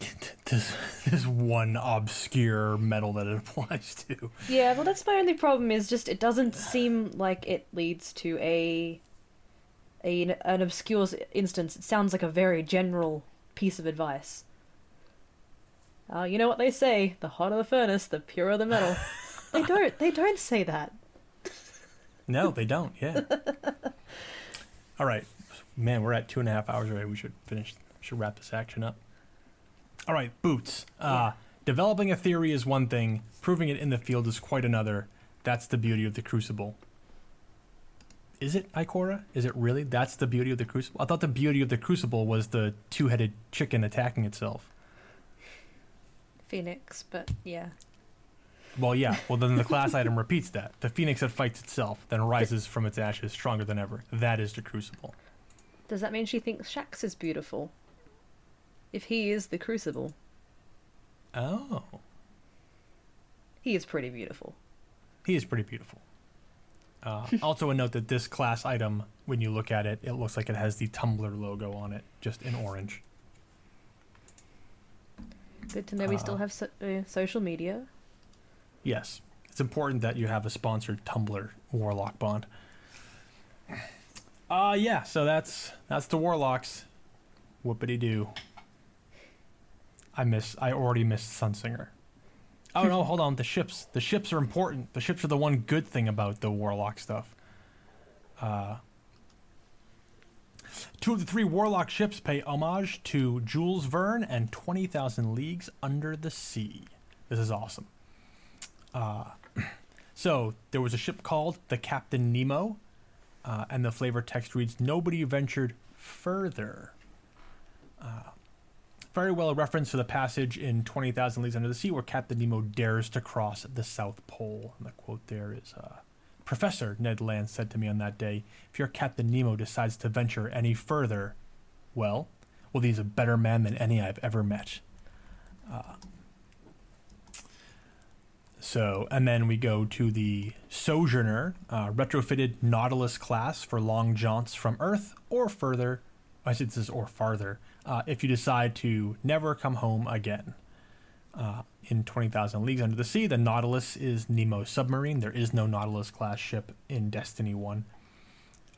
<laughs> This, this one obscure metal that it <laughs> applies to. Yeah, well, that's my only problem. Is just it doesn't seem like it leads to a, a an obscure instance. It sounds like a very general piece of advice. Uh, you know what they say: the hotter the furnace, the purer the metal. <laughs> they don't. They don't say that. No, they don't. Yeah. <laughs> All right, man, we're at two and a half hours already. We should finish. Should wrap this action up. All right, boots. Uh, developing a theory is one thing. Proving it in the field is quite another. That's the beauty of the crucible. Is it, Ikora? Is it really? That's the beauty of the crucible. I thought the beauty of the crucible was the two-headed chicken attacking itself. Phoenix, but yeah. Well, yeah. Well, then the class item repeats that. The phoenix that fights itself, then rises from its ashes stronger than ever. That is the crucible. Does that mean she thinks Shax is beautiful? If he is the Crucible, Oh. he is pretty beautiful. He is pretty beautiful. Uh, also, a note that this class item, when you look at it, it looks like it has the Tumblr logo on it, just in orange. Good to know we still Uh, have so- uh, social media. Yes, it's important that you have a sponsored Tumblr Warlock bond. Uh yeah, so that's that's the Warlocks. Whoopity doo. I miss. I already missed Sunsinger. Oh no, <laughs> hold on. The ships. The ships are important. The ships are the one good thing about the Warlock stuff. Uh, two of the three Warlock ships pay homage to Jules Verne and Twenty Thousand Leagues Under the Sea. This is awesome. Uh, <clears throat> so there was a ship called the Captain Nemo, uh, and the flavor text reads, "Nobody ventured further." Uh, very well a reference to the passage in 20,000 Leagues Under the Sea where Captain Nemo dares to cross the South Pole. And the quote there is uh, Professor, Ned Land said to me on that day, if your Captain Nemo decides to venture any further, well, well, he's a better man than any I've ever met. Uh, so, and then we go to the Sojourner, uh, retrofitted Nautilus class for long jaunts from Earth or further. I said this is or farther. Uh, if you decide to never come home again. Uh, in 20,000 Leagues Under the Sea, the Nautilus is Nemo's submarine. There is no Nautilus class ship in Destiny 1.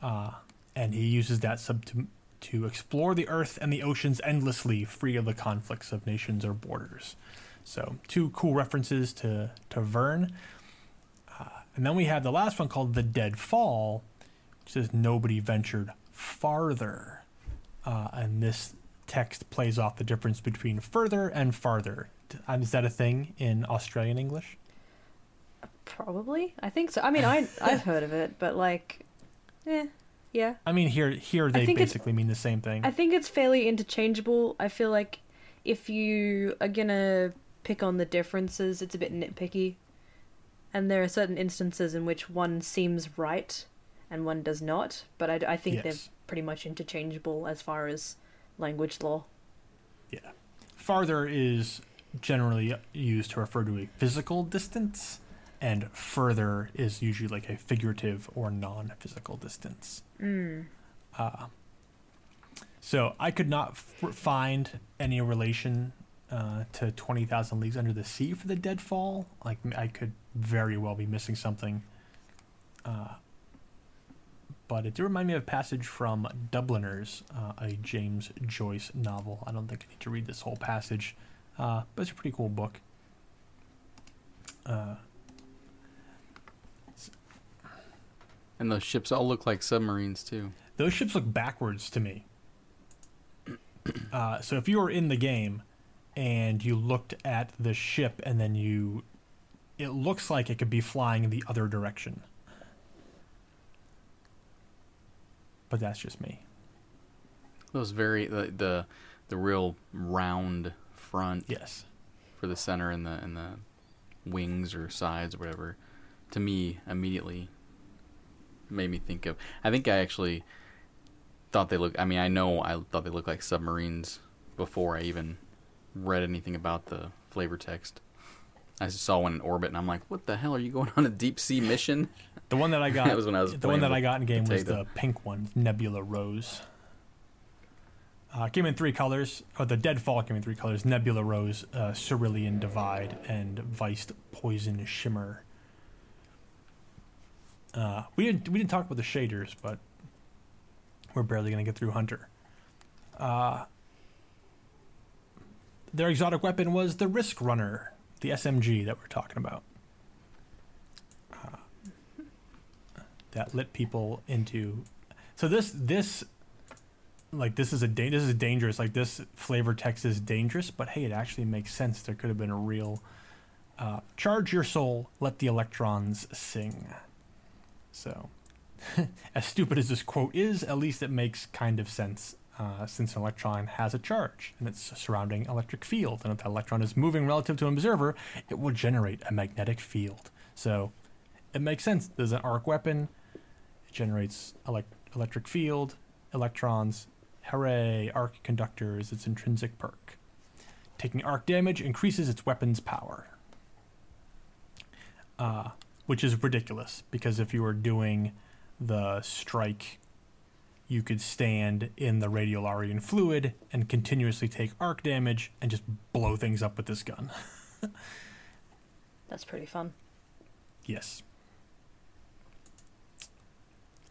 Uh, and he uses that sub to, to explore the Earth and the oceans endlessly, free of the conflicts of nations or borders. So, two cool references to, to Verne. Uh, and then we have the last one called The Dead Fall, which says, Nobody ventured farther. Uh, and this text plays off the difference between further and farther. Um, is that a thing in Australian English? Probably, I think so. I mean, I <laughs> I've heard of it, but like, eh, yeah. I mean, here here they basically mean the same thing. I think it's fairly interchangeable. I feel like if you are gonna pick on the differences, it's a bit nitpicky. And there are certain instances in which one seems right and one does not, but I, I think Yes. they're pretty much interchangeable as far as language law. Yeah. Farther is generally used to refer to a physical distance, and further is usually like a figurative or non physical distance. Mm. Uh, so I could not f- find any relation uh, to 20,000 Leagues Under the Sea for the Deadfall. Like, I could very well be missing something. Uh, but it did remind me of a passage from Dubliners, uh, a James Joyce novel. I don't think I need to read this whole passage, uh, but it's a pretty cool book. Uh, And those ships all look like submarines too. those ships look backwards to me. Uh, so if you were in the game and you looked at the ship and then you, it looks like it could be flying in the other direction. But that's just me. Those very the the, the real round front Yes. for the center and the and the wings or sides or whatever. To me, immediately made me think of. I think I actually thought they look. I mean, I know I thought they looked like submarines before I even read anything about the flavor text. I just saw one in orbit, and I'm like, "What the hell? Are you going on a deep sea mission?" <laughs> The one that I <laughs> got, That was when I was the one that I got in game was the pink one, Nebula Rose. Uh, came in three colors, or the Deadfall came in three colors: Nebula Rose, uh, Cerulean Divide, and Viced Poison Shimmer. Uh, we didn't we didn't talk about the shaders, but we're barely gonna get through Hunter. Uh, their exotic weapon was the Risk Runner, the SMG that we're talking about. That lit people into so this this like this is a da- this is dangerous. Like this flavor text is dangerous but hey it actually makes sense. There could have been a real uh, charge your soul let the electrons sing. So <laughs> as stupid as this quote is at least it makes kind of sense uh, since an electron has a charge and its surrounding electric field. And if that electron is moving relative to an observer it will generate a magnetic field. So it makes sense. There's an arc weapon generates elec- electric field, electrons. Hooray! Arc conductor is its intrinsic perk. Taking arc damage increases its weapon's power. Uh, which is ridiculous because if you were doing the strike, you could stand in the radiolarian fluid and continuously take arc damage and just blow things up with this gun. <laughs> That's pretty fun. Yes.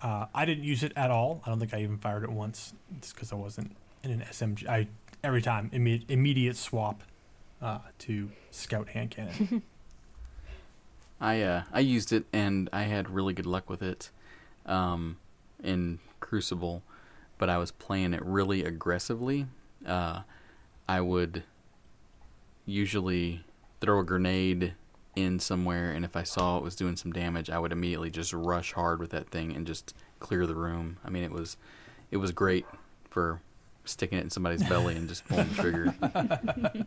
Uh, I didn't use it at all. I don't think I even fired it once. It's because I wasn't in an SMG. I every time imme- immediate swap uh, to scout hand cannon. <laughs> I uh, I used it and I had really good luck with it um, in Crucible, but I was playing it really aggressively. Uh, I would usually throw a grenade in somewhere, and if I saw it was doing some damage, I would immediately just rush hard with that thing and just clear the room. I mean, it was it was great for sticking it in somebody's <laughs> belly and just pulling the trigger. <laughs>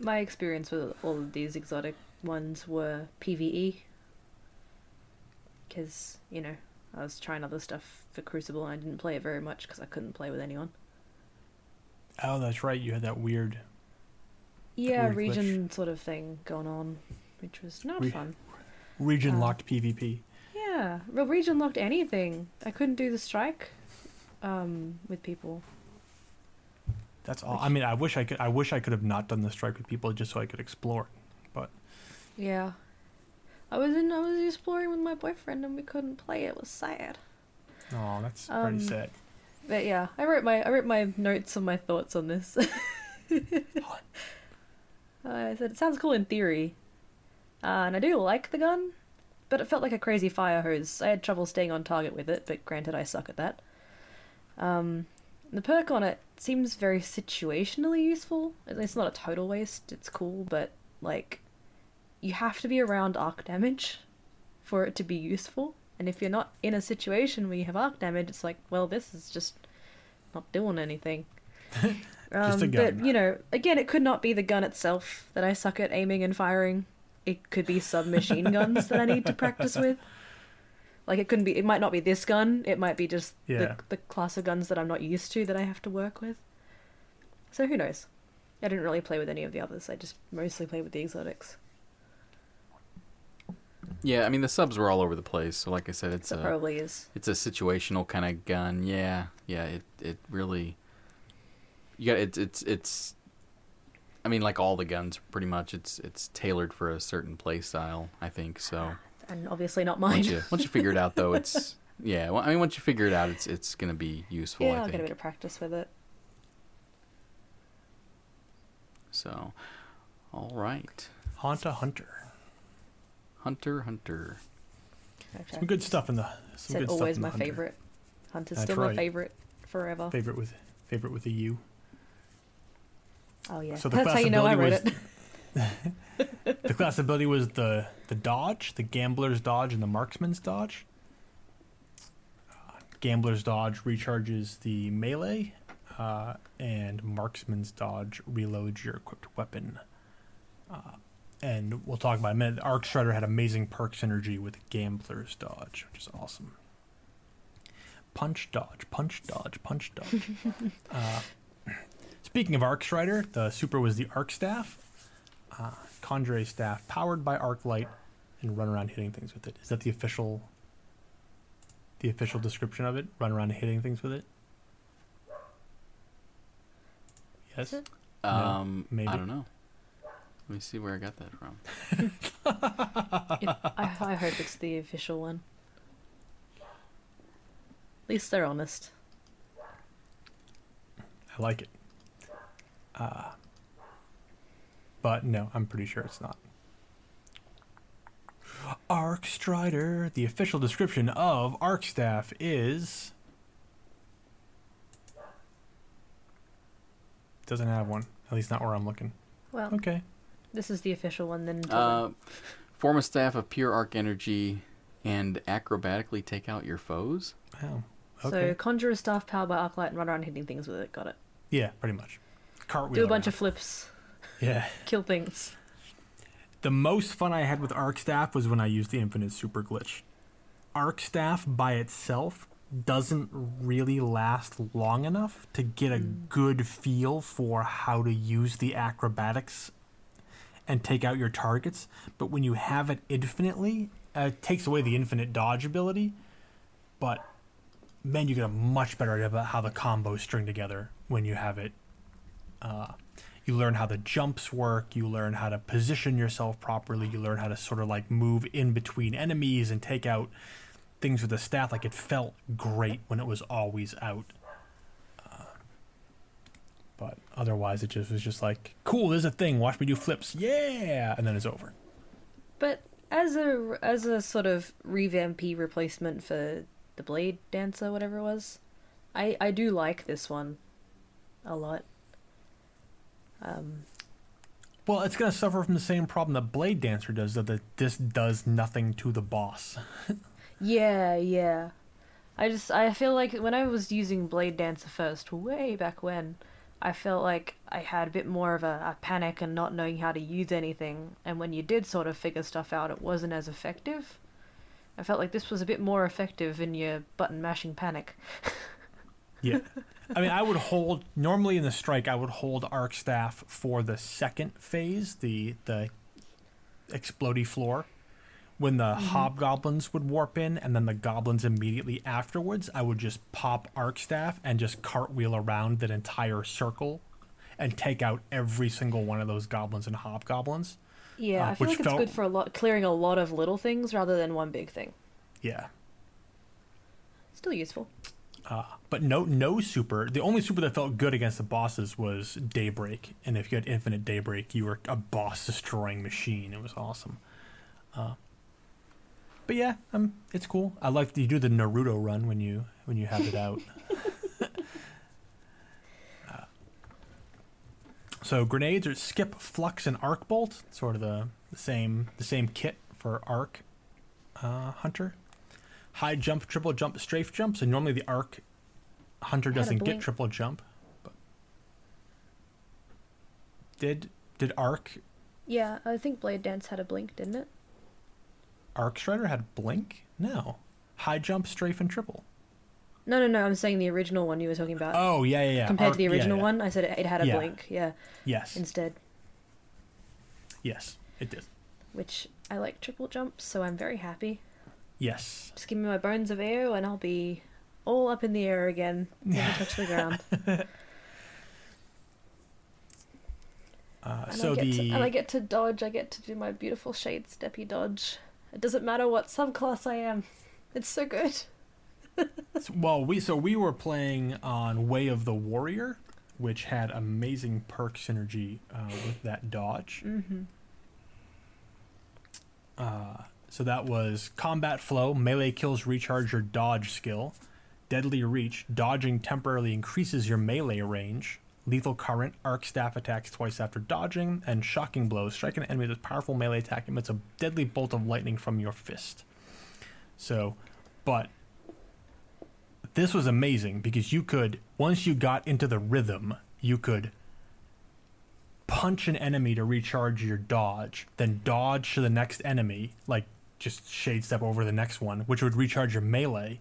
My experience with all of these exotic ones were PVE. Because, you know, I was trying other stuff for Crucible and I didn't play it very much because I couldn't play with anyone. oh, that's right. You had that weird. Yeah, Weird glitch. region sort of thing going on, which was not Re- fun. region Uh, locked PvP. Yeah, well, region locked anything. I couldn't do the strike um, with people. That's all. I mean, I wish I could. I wish I could have not done the strike with people just so I could explore. But. Yeah. I was in I was exploring with my boyfriend and we couldn't play. It was sad. Oh, that's Um, pretty sad. But yeah, I wrote my I wrote my notes and my thoughts on this. <laughs> I said it sounds cool in theory, uh, and I do like the gun, but it felt like a crazy fire hose. I had trouble staying on target with it, but granted, I suck at that. Um, the perk on it seems very situationally useful. It's not a total waste. It's cool, but like, you have to be around arc damage for it to be useful. And if you're not in a situation where you have arc damage, it's like, well, this is just not doing anything. <laughs> Just a Um, gun. But you know, again, it could not be the gun itself that I suck at aiming and firing. It could be submachine <laughs> guns that I need to practice with. Like it couldn't be. It might not be this gun. It might be just Yeah. the the class of guns that I'm not used to that I have to work with. So who knows? I didn't really play with any of the others. I just mostly played with the exotics. yeah, I mean the subs were all over the place. So like I said, it's So a probably is. it's a situational kind of gun. Yeah, yeah. It it really. You got it's it's it's. I mean, like all the guns, pretty much. It's it's tailored for a certain play style. I think so. <sighs> And obviously not mine. Once you once you figure it out, though, it's <laughs> yeah. Well, I mean, once you figure it out, it's it's gonna be useful. yeah, I I'll get a bit of practice with it. so. All right, Hanta Hunter. Hunter, Hunter. Okay. Some good stuff in the. Some Said good always stuff in my the Hunter. favorite. Hunter's That's still my favorite forever. Favorite with favorite with a U. Oh yeah, So the that's how you know I wrote ability it. <laughs> The class ability was the the dodge, the gambler's dodge, and the marksman's dodge. Uh, gambler's dodge recharges the melee, uh, and marksman's dodge reloads your equipped weapon. Uh, and we'll talk about it in a minute. Arc Strider had amazing perk synergy with gambler's dodge, which is awesome. punch, dodge, punch, dodge, punch, dodge. <laughs> uh, speaking of Arc Strider, the super was the Arc Staff. Uh, Conjure staff powered by Arc Light and run around hitting things with it. Is that the official the official description of it? Run around hitting things with it? Yes. it? No, Um, maybe. I don't know. Let me see where I got that from. It, I, I hope it's the official one. At least they're honest. I like it. Uh, but no, I'm pretty sure it's not. Arc Strider. The official description of Arc Staff is. Doesn't have one. At least not where I'm looking. Well, Okay. this is the official one then. tell Uh, form a staff of pure arc energy and acrobatically take out your foes. Oh. So Okay. conjure a staff powered by arc light and run around hitting things with it. Got it. yeah, pretty much. Cartwheel. Do a bunch around. of flips. <laughs> Yeah. Kill things. The most fun I had with Arc Staff was when I used the Infinite Super Glitch. Arc Staff by itself doesn't really last long enough to get a good feel for how to use the acrobatics and take out your targets. But when you have it infinitely, uh, it takes away the infinite dodge ability. But man, you get a much better idea about how the combos string together when you have it uh, you learn how the jumps work you learn how to position yourself properly you learn how to sort of like move in between enemies and take out things with the staff. Like it felt great when it was always out. Uh, but otherwise it just was just like cool there's a thing. Watch me do flips. Yeah! And then it's over. But as a as a sort of revampy replacement for the Blade Dancer, whatever it was, I I do like this one a lot. Um, well it's going to suffer from the same problem that blade dancer does that this does nothing to the boss <laughs> yeah, yeah. I just I feel like when I was using Blade Dancer first, way back when, I felt like I had a bit more of a, a panic and not knowing how to use anything. And when you did sort of figure stuff out, it wasn't as effective. I felt like this was a bit more effective in your button mashing panic. <laughs> Yeah. I mean, I would hold normally in the strike. I would hold arc staff for the second phase, the the explody floor, when the hobgoblins would warp in, and then the goblins immediately afterwards. I would just pop arc staff and just cartwheel around that entire circle, and take out every single one of those goblins and hobgoblins. Yeah, Uh, I feel which like it's felt- good for a lot clearing a lot of little things rather than one big thing. Yeah. Still useful. Uh, but no, no super. The only super that felt good against the bosses was Daybreak, and if you had Infinite Daybreak, you were a boss-destroying machine. It was awesome. Uh, but yeah, um, it's cool. I like you do the Naruto run when you when you have it out. <laughs> Uh, so grenades are skip, flux, and arc bolt. Sort of the, the same the same kit for arc uh, hunter high jump, triple jump, strafe jump. So normally the arc hunter doesn't get triple jump. But did did arc Yeah, I think Blade Dance had a blink, didn't it? arc strider had blink? No, high jump, strafe, and triple. No, no, no. I'm saying the original one you were talking about. Oh yeah, yeah, yeah. Compared Arc- to the yeah, original yeah. one, I said it, it had a Yeah. blink. Yeah, Yes, instead, yes, it did. which I like triple jumps, so I'm very happy. Yes. Just give me my Bones of Eao, and I'll be all up in the air again. Never touch the ground. <laughs> Uh, And so I get the to, and I get to dodge. I get to do my beautiful shade steppy dodge. It doesn't matter what subclass I am. It's so good. <laughs> well we so we were playing on Way of the Warrior, which had amazing perk synergy uh, with that dodge. Mm-hmm. Uh, so that was combat flow, melee kills recharge your dodge skill, deadly reach, dodging temporarily increases your melee range, lethal current, arc staff attacks twice after dodging, and shocking blows. Strike an enemy with a powerful melee attack emits a deadly bolt of lightning from your fist. So, but this was amazing because you could once you got into the rhythm, you could punch an enemy to recharge your dodge, then dodge to the next enemy, like just shade step over the next one, which would recharge your melee,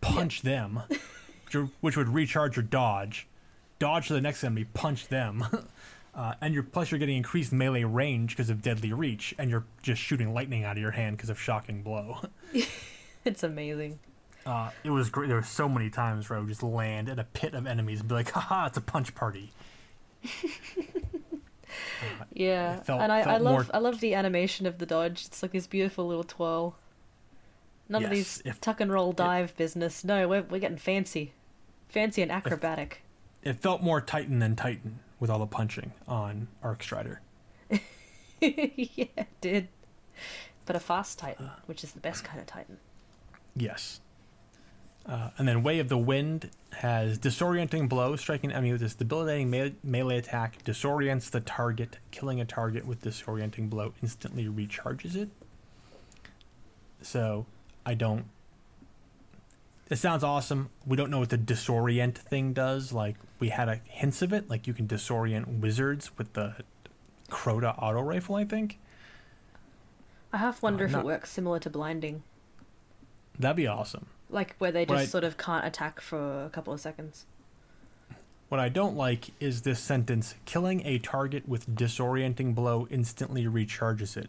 punch them, <laughs> which would- which would recharge your dodge, dodge to the next enemy, punch them, <laughs> uh, and you're plus you're getting increased melee range because of deadly reach, and you're just shooting lightning out of your hand because of shocking blow. <laughs> It's amazing. Uh, it was great. There were so many times where I would just land in a pit of enemies and be like, haha, it's a punch party. Yeah, felt- and I, I love more- I love the animation of the dodge. It's like this beautiful little twirl. None of these if- tuck and roll dive business. No, we're we're getting fancy, fancy and acrobatic. It felt more Titan than Titan with all the punching on Arc Strider. <laughs> yeah, it did. But a fast Titan, uh. which is the best kind of Titan. Yes. Uh, and then Way of the Wind has disorienting blow, striking enemy with this debilitating me- melee attack, disorients the target, killing a target with disorienting blow instantly recharges it. So, I don't. It sounds awesome. We don't know what the disorient thing does. Like, we had a hints of it. Like, you can disorient wizards with the Crota auto rifle, I think. I half wonder Uh, if not- it works similar to blinding, That'd be awesome. Like where they just Right. sort of can't attack for a couple of seconds. What I don't like is this sentence killing a target with disorienting blow instantly recharges it,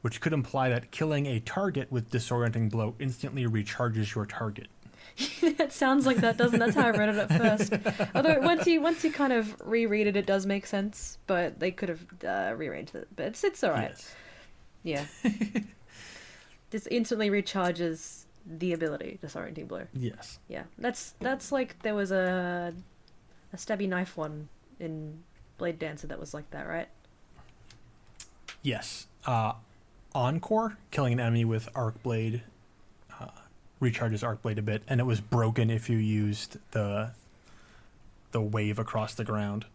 which could imply that killing a target with disorienting blow instantly recharges your target. <laughs> it sounds like that, doesn't? it? That's how I read it at first. <laughs> Although once you once you kind of reread it, it does make sense. But they could have uh, rearranged it. But it's it's all right. Yes. Yeah. <laughs> this instantly recharges the ability disorienting blow. Yes. Yeah, that's that's like there was a a stabby knife one in Blade Dancer that was like that, right? Yes. Uh, Encore, killing an enemy with Arc Blade, uh, recharges Arc Blade a bit, and it was broken if you used the the wave across the ground.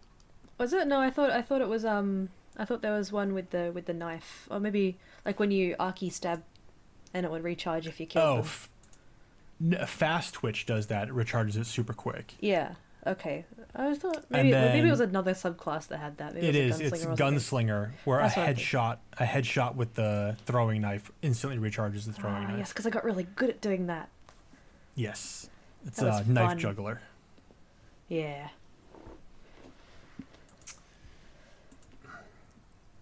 Was it? No, I thought I thought it was um I thought there was one with the with the knife, or maybe like when you arky stab, and it would recharge if you killed Oh, them. f- n- Fast Twitch does that. It recharges it super quick. Yeah. Okay. I thought And maybe maybe it was another subclass that had that. Maybe It it is. was It's gunslinger or something. gunslinger, where a That's what I'm headshot, a headshot with the throwing knife instantly recharges the throwing Ah, knife. yes, because I got really good at doing that. Yes, it's That a knife fun. juggler. Yeah.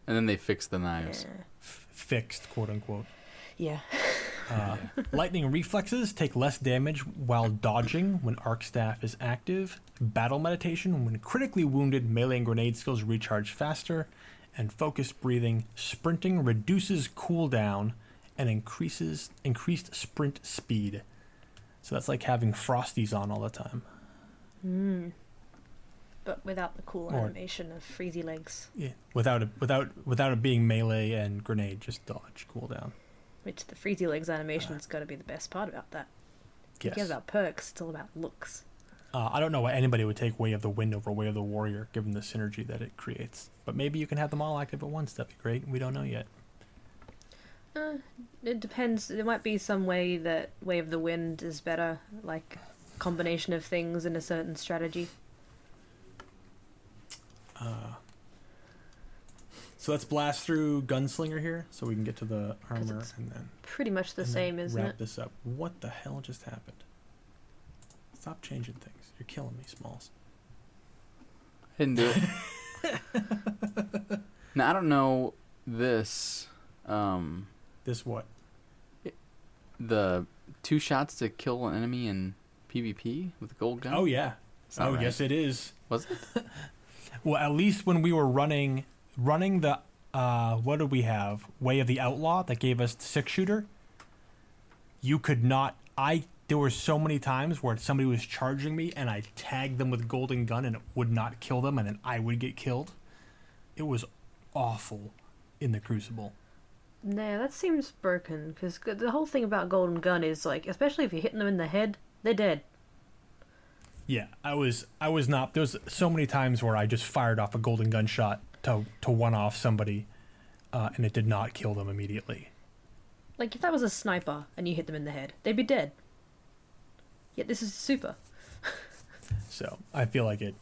And then they fix the knives. Yeah. F- fixed, quote unquote. Yeah. Uh, lightning reflexes take less damage while dodging when arc staff is active. Battle meditation when critically wounded, melee and grenade skills recharge faster. And focused breathing, sprinting reduces cooldown and increases increased sprint speed. So that's like having frosties on all the time. Mm. But without the cool Or- animation of freezy legs, Yeah, without it, without without it being melee and grenade, just dodge cooldown. Which the freezy legs animation's got to be the best part about that. Yes. about perks? It's all about looks. Uh, I don't know why anybody would take Way of the Wind over Way of the Warrior, given the synergy that it creates. But maybe you can have them all active at once. That'd be great. We don't know yet. Uh, it depends. There might be some way that Way of the Wind is better, like combination of things in a certain strategy. Uh, so let's blast through Gunslinger here, so we can get to the armor it's and then Pretty much the and then same, isn't wrap it? this up. What the hell just happened? Stop changing things. You're killing me, Smalls. I Didn't do it. now I don't know this. Um, This what? the two shots to kill an enemy in PvP with a gold gun. Oh yeah. Oh right. yes, it is. Was it? <laughs> Well, at least when we were running running the uh what did we have? Way of the Outlaw that gave us six shooter. You could not I there were so many times where somebody was charging me and I tagged them with golden gun and it would not kill them and then I would get killed. It was awful in the Crucible. Nah, that seems broken because the whole thing about Golden Gun is like, especially if you're hitting them in the head, they're dead. Yeah, I was I was not there was so many times where I just fired off a golden gun shot to to one off somebody uh, and it did not kill them immediately. Like if that was a sniper and you hit them in the head, they'd be dead. Yet this is super. <laughs> So I feel like it.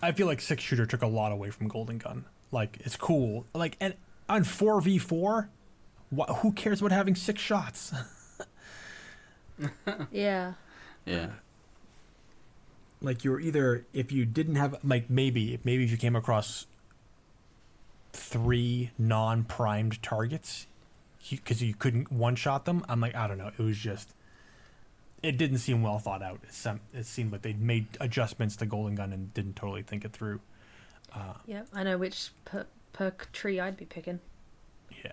I feel like six shooter took a lot away from Golden Gun. Like it's cool. Like and on four v four, who cares about having six shots? <laughs> <laughs> Yeah. Yeah. like you're either if you didn't have like maybe maybe if you came across three non-primed targets. Because you, couldn't one-shot them. I'm like i don't know. It was just it didn't seem well thought out. It, sem- it seemed like they'd made adjustments to golden gun and didn't totally think it through. Uh, Yep, I know which per- perk tree I'd be picking. yeah.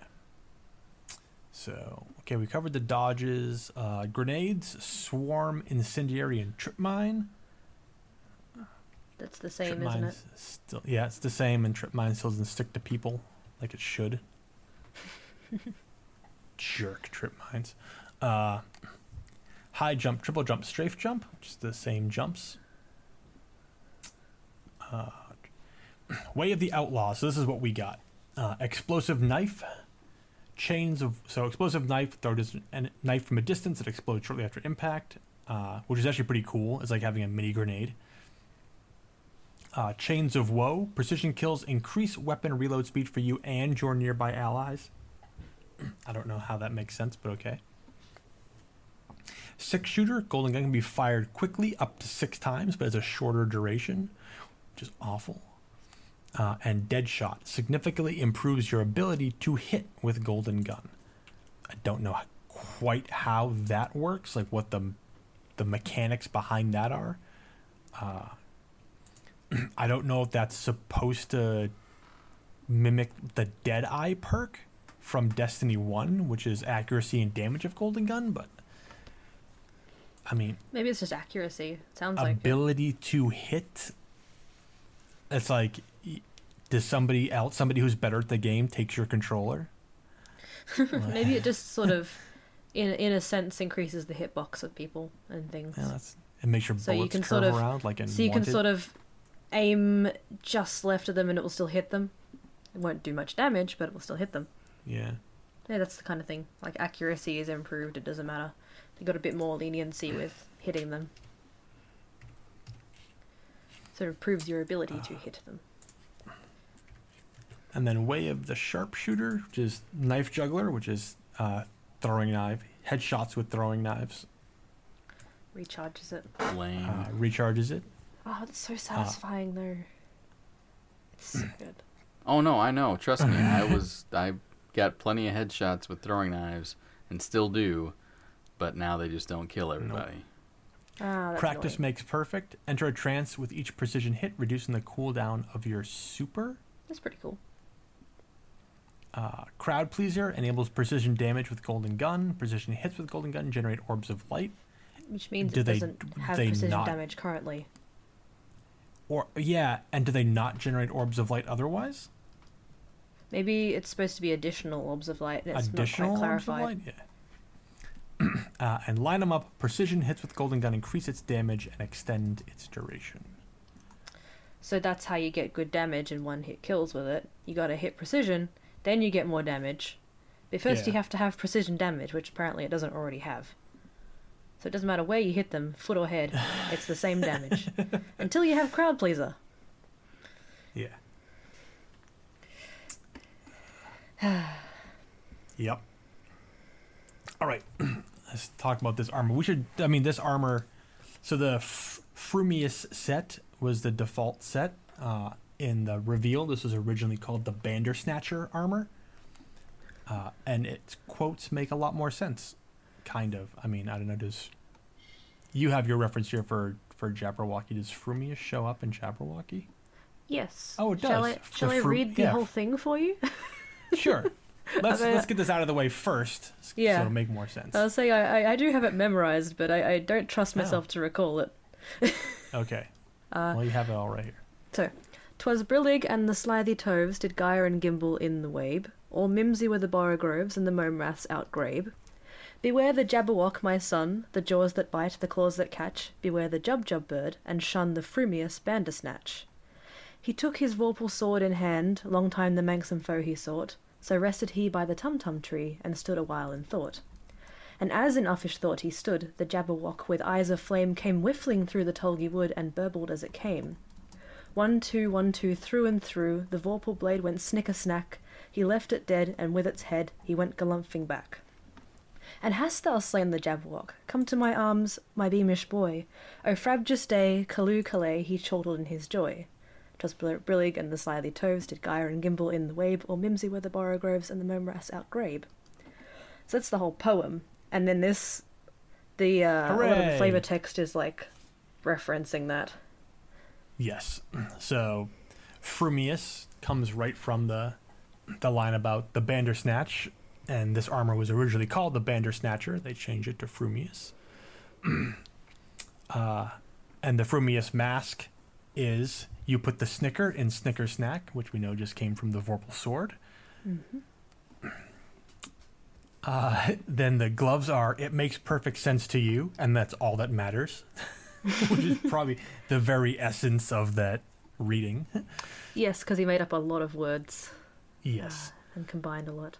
So okay we covered the dodges. Uh, grenades swarm incendiary and trip mine That's the same, trip isn't it? Still, yeah, it's the same, and trip mine still doesn't stick to people like it should. <laughs> Jerk trip mines. Uh, high jump, triple jump, strafe jump, which is the same jumps. Uh, way of the outlaw. So this is what we got. Uh, explosive knife. Chains of so explosive knife throw dis- a knife from a distance that explodes shortly after impact, uh, which is actually pretty cool. It's like having a mini grenade. Uh, Chains of Woe. Precision kills increase weapon reload speed for you and your nearby allies. <clears throat> I don't know how that makes sense, but okay. Six shooter. Golden gun can be fired quickly up to six times, but has a shorter duration, which is awful. Uh, and Deadshot significantly improves your ability to hit with Golden Gun. I don't know quite how that works, like what the the mechanics behind that are. Uh, <clears throat> I don't know if that's supposed to mimic the Dead Eye perk from Destiny 1, which is accuracy and damage of Golden Gun, but I mean, Maybe it's just accuracy. Sounds like ability to hit. It's like, does somebody else, somebody who's better at the game, takes your controller? <laughs> Maybe it just sort of, in in a sense, increases the hitbox of people and things. Yeah, that's it makes your So you can curve sort of- around like in so you can sort of aim just left of them and it will still hit them. It won't do much damage, but it will still hit them. yeah. Yeah, that's the kind of thing. Like accuracy is improved. It doesn't matter. They got a bit more leniency with hitting them. So it improves your ability to hit them. And then Way of the Sharpshooter, which is Knife Juggler, which is uh, throwing knife, headshots with throwing knives, Recharges it. Lame. uh, recharges it. Oh, it's so satisfying though. It's so <clears throat> good. oh no, I know. Trust me. I <laughs> was I got plenty of headshots with throwing knives and still do, but now they just don't kill everybody. Ah, that's Practice annoying. makes perfect. Enter a trance with each precision hit, reducing the cooldown of your super. That's pretty cool. Uh, crowd pleaser enables precision damage with golden gun. Precision hits with golden gun generate orbs of light. Which means Do it they- doesn't have they precision not- damage currently. Or yeah, and do they not generate orbs of light otherwise? Maybe it's supposed to be additional orbs of light. It's Additional not quite orbs of clarified. light. Yeah. <clears throat> uh, and line them up. Precision hits with golden gun increase its damage and extend its duration. So that's how you get good damage and one hit kills with it. You gotta hit precision, then you get more damage. But first you have to have precision damage, which apparently it doesn't already have. So it doesn't matter where you hit them, foot or head, it's the same damage. <laughs> Until you have crowd pleaser. Yeah. <sighs> yep. All right. <clears throat> Let's talk about this armor. We should. I mean, this armor. So the F- Frumious set was the default set uh, in the reveal. This was originally called the Bandersnatcher armor, uh, and its quotes make a lot more sense. Kind of. I mean, I don't know. Does you have your reference here for for Jabberwocky? Does Frumious show up in Jabberwocky? Yes. Oh, it Shall does. I, shall I fru- read the yeah. whole thing for you? <laughs> Sure. Let's Okay. let's get this out of the way first, Yeah. so it'll make more sense. I'll say I, I, I do have it memorized, but I, I don't trust Oh. myself to recall it. <laughs> Okay. Uh, well, you have it all right here. So, 'twas Brillig and the slithy toves did gyre and gimble in the wabe, all mimsy were the borogroves and the mome raths outgrabe. Beware the jabberwock, my son, the jaws that bite, the claws that catch, beware the jubjub bird, and shun the frumious bandersnatch. He took his vorpal sword in hand, long time the manxome foe he sought, so rested he by the tumtum tree, and stood a while in thought. And as in uffish thought he stood, the jabberwock with eyes of flame came whiffling through the tulgey wood, and burbled as it came. One, two, one, two, through and through, the vorpal blade went snicker snack. He left it dead, and with its head he went galumphing back. And hast thou slain the Jabberwock? Come to my arms, my beamish boy. O frabjous day, Callooh Callay, he chortled in his joy. 'Twas Br- Brillig and the slithy toves did gyre and gimble in the wabe, or Mimsy were the borogroves and the morass outgrabe. So that's the whole poem. And then this, the, uh, a lot of the flavor text is like referencing that. Yes. So Frumious comes right from the the line about the Bandersnatch, and this armor was originally called the Bandersnatcher. They changed it to Frumious. <clears throat> uh, and the Frumious mask is you put the Snicker in Snicker Snack, which we know just came from the Vorpal sword. Uh, <laughs> then the gloves are it makes perfect sense to you, and that's all that matters. <laughs> which is probably the very essence of that reading. Yes, because he made up a lot of words Yes. and combined a lot.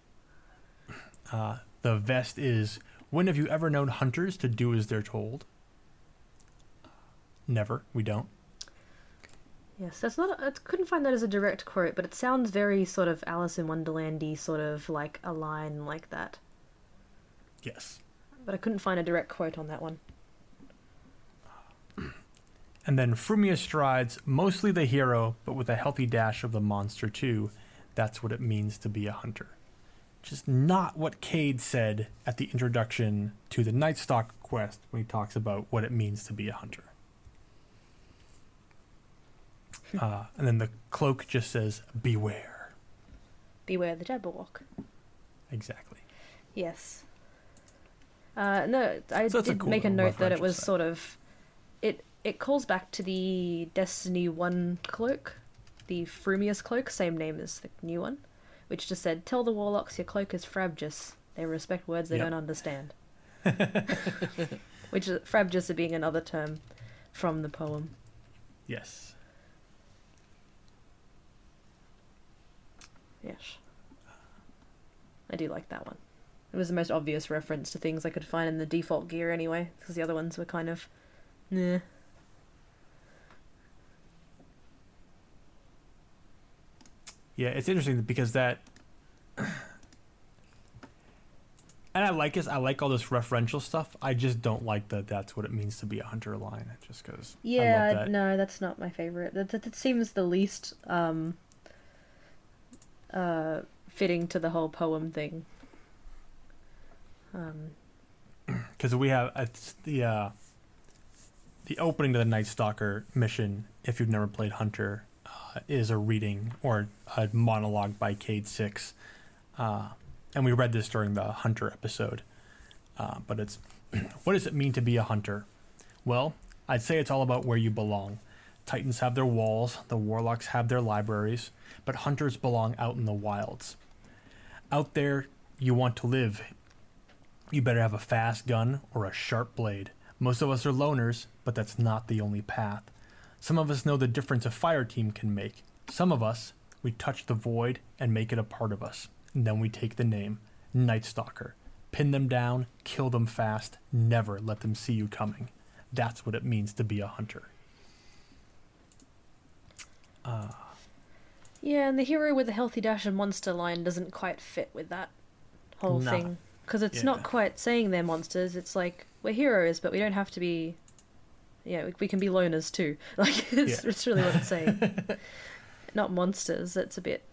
Uh, the vest is when have you ever known hunters to do as they're told? Never. We don't. Yes, that's not. I couldn't find that as a direct quote, but it sounds very sort of Alice in Wonderlandy, sort of like a line like that. Yes. But I couldn't find a direct quote on that one. And then Frumia strides, mostly the hero, but with a healthy dash of the monster too. That's what it means to be a hunter. Just not what Cade said at the introduction to the Nightstalk quest when he talks about what it means to be a hunter. uh, and then the cloak just says, Beware. Beware the Jabberwock. Exactly. Yes. Uh, no, I So it's a did cool make a note that it was set. sort of, it it calls back to the Destiny One cloak, the Frumious cloak, same name as the new one, which just said, "Tell the warlocks your cloak is frabjous. They respect words they Yep. don't understand." <laughs> <laughs> which is frabjous being another term from the poem. Yes. Yes. I do like that one. It was the most obvious reference to things I could find in the default gear anyway, because the other ones were kind of, nah. Yeah, it's interesting because that, and I like this. I like all this referential stuff. I just don't like that. That's what it means to be a hunter line. Just because. I Yeah, that. no, that's not my favorite. That, that, that seems the least um, uh, fitting to the whole poem thing. Um, <clears throat> because we have it's the uh, the opening to the Night Stalker mission. If you've never played Hunter, is a reading or a monologue by Cade Six, uh, and we read this during the Hunter episode. Uh, but it's <clears throat> what does it mean to be a hunter? Well, I'd say it's all about where you belong. Titans have their walls, the warlocks have their libraries, but hunters belong out in the wilds. Out there, you want to live you better have a fast gun or a sharp blade. Most of us are loners, but that's not the only path. Some of us know the difference a fire team can make. Some of us, we touch the void and make it a part of us. And then we take the name Night Stalker. Pin them down, kill them fast, never let them see you coming. That's what it means to be a hunter. Uh, yeah, and the hero with the healthy dash and monster line doesn't quite fit with that whole Nah. thing. Because it's Yeah. not quite saying they're monsters, it's like, we're heroes, but we don't have to be. Yeah, we, we can be loners too. <laughs> Like, it's, Yeah. it's really what it's saying. <laughs> not monsters, it's a bit.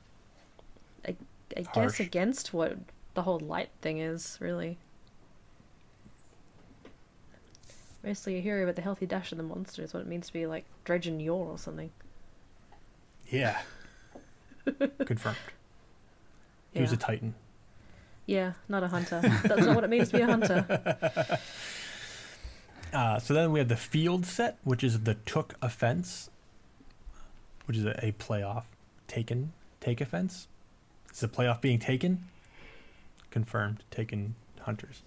I, I guess against what the whole light thing is, really. Mostly a hero with the healthy dash of the monster is what it means to be like Dredgen Yor or something. yeah. <laughs> Confirmed. He was a Titan. Yeah, not a hunter. That's not what it means to be a hunter. Uh, so then we have the field set, which is the took offense, which is a, a playoff taken take offense. Is the playoff being taken? Confirmed. Taken hunters.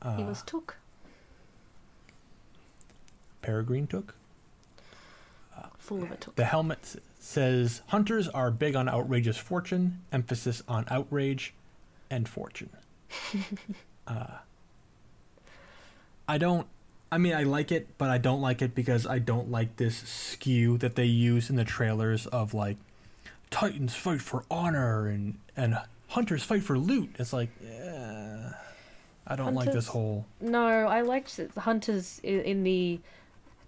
Uh, he was took. Peregrin Took. Full of a took. The helmet s- says hunters are big on outrageous fortune, emphasis on outrage and fortune. <laughs> uh, I don't. I mean, I like it, but I don't like it because I don't like this skew that they use in the trailers of like Titans fight for honor and and hunters fight for loot. It's like, yeah, I don't like this whole. No, I liked the hunters in the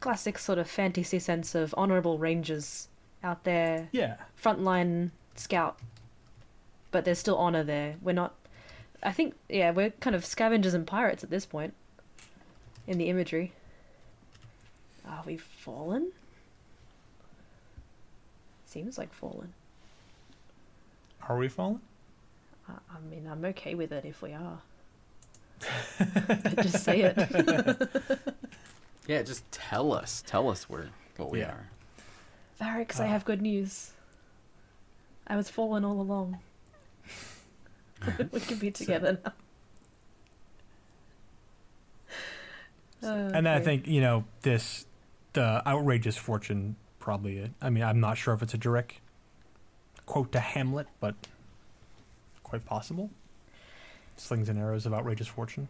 classic sort of fantasy sense of honorable rangers out there, Yeah, frontline scout. But there's still honor there. We're not. I think yeah, we're kind of scavengers and pirates at this point. In the imagery. Are we fallen? Seems like fallen. are we falling? I, I mean, I'm okay with it if we are. Just say it. <laughs> Yeah, just tell us. Tell us where what we Yeah. are. Variks, I Uh. have good news. I was fallen all along. <laughs> <laughs> we can be together now. Uh, And then I think you know this, the outrageous fortune probably. I mean, I'm not sure if it's a direct quote to Hamlet, but quite possible. Slings and arrows of outrageous fortune.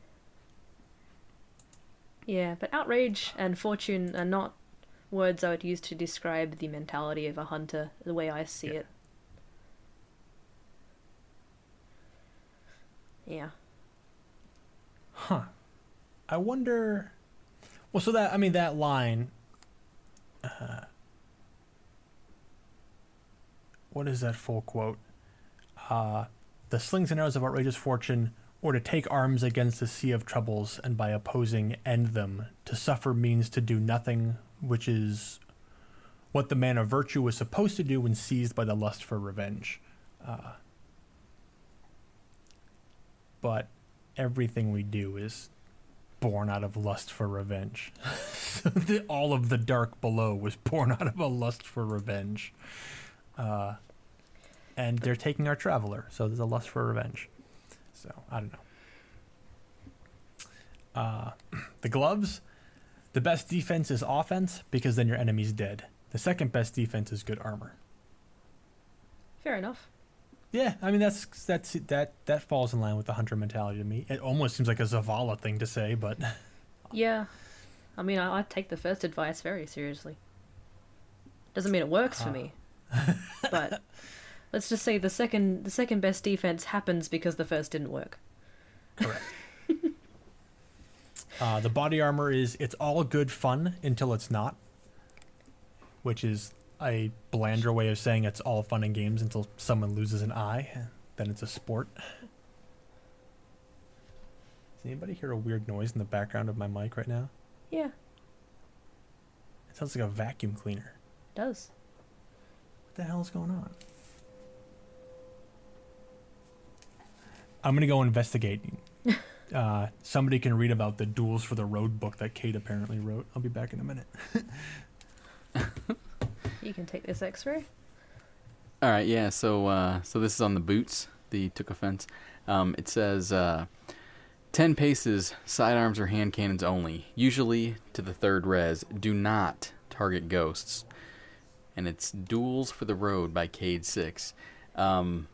Yeah, but outrage and fortune are not words I would use to describe the mentality of a hunter, the way I see Yeah. it. Yeah. Huh. I wonder. Well, so that I mean that line. Uh, what is that full quote? Uh, the slings and arrows of outrageous fortune, or to take arms against the sea of troubles, and by opposing end them. To suffer means to do nothing, which is what the man of virtue was supposed to do when seized by the lust for revenge. Uh, but everything we do is born out of lust for revenge. <laughs> the, all of the dark below was born out of a lust for revenge. Uh, and they're taking our traveler, so there's a lust for revenge. So I don't know. Uh, <clears throat> the gloves. The best defense is offense because then your enemy's dead. The second best defense is good armor. Fair enough. Yeah, I mean that's that's that that falls in line with the hunter mentality to me. It almost seems like a Zavala thing to say, but <laughs> Yeah. I mean, I, I take the first advice very seriously. Doesn't mean it works for Ah. me, <laughs> but let's just say the second the second best defense happens because the first didn't work. correct. <laughs> uh, the body armor is it's all good fun until it's not, which is a blander way of saying it's all fun and games until someone loses an eye, then it's a sport. Does anybody hear a weird noise in the background of my mic right now? Yeah, It sounds like a vacuum cleaner. it does. What the hell is going on? I'm gonna go investigate. <laughs> uh, somebody can read about the Duels for the Road book that Cade apparently wrote. I'll be back in a minute. <laughs> You can take this X-ray. All right, yeah. So, uh, so this is on the boots. The took offense. Um, it says uh, ten paces, sidearms or hand cannons only. Usually to the third res. Do not target ghosts. And it's Duels for the Road by Cade Six. Um,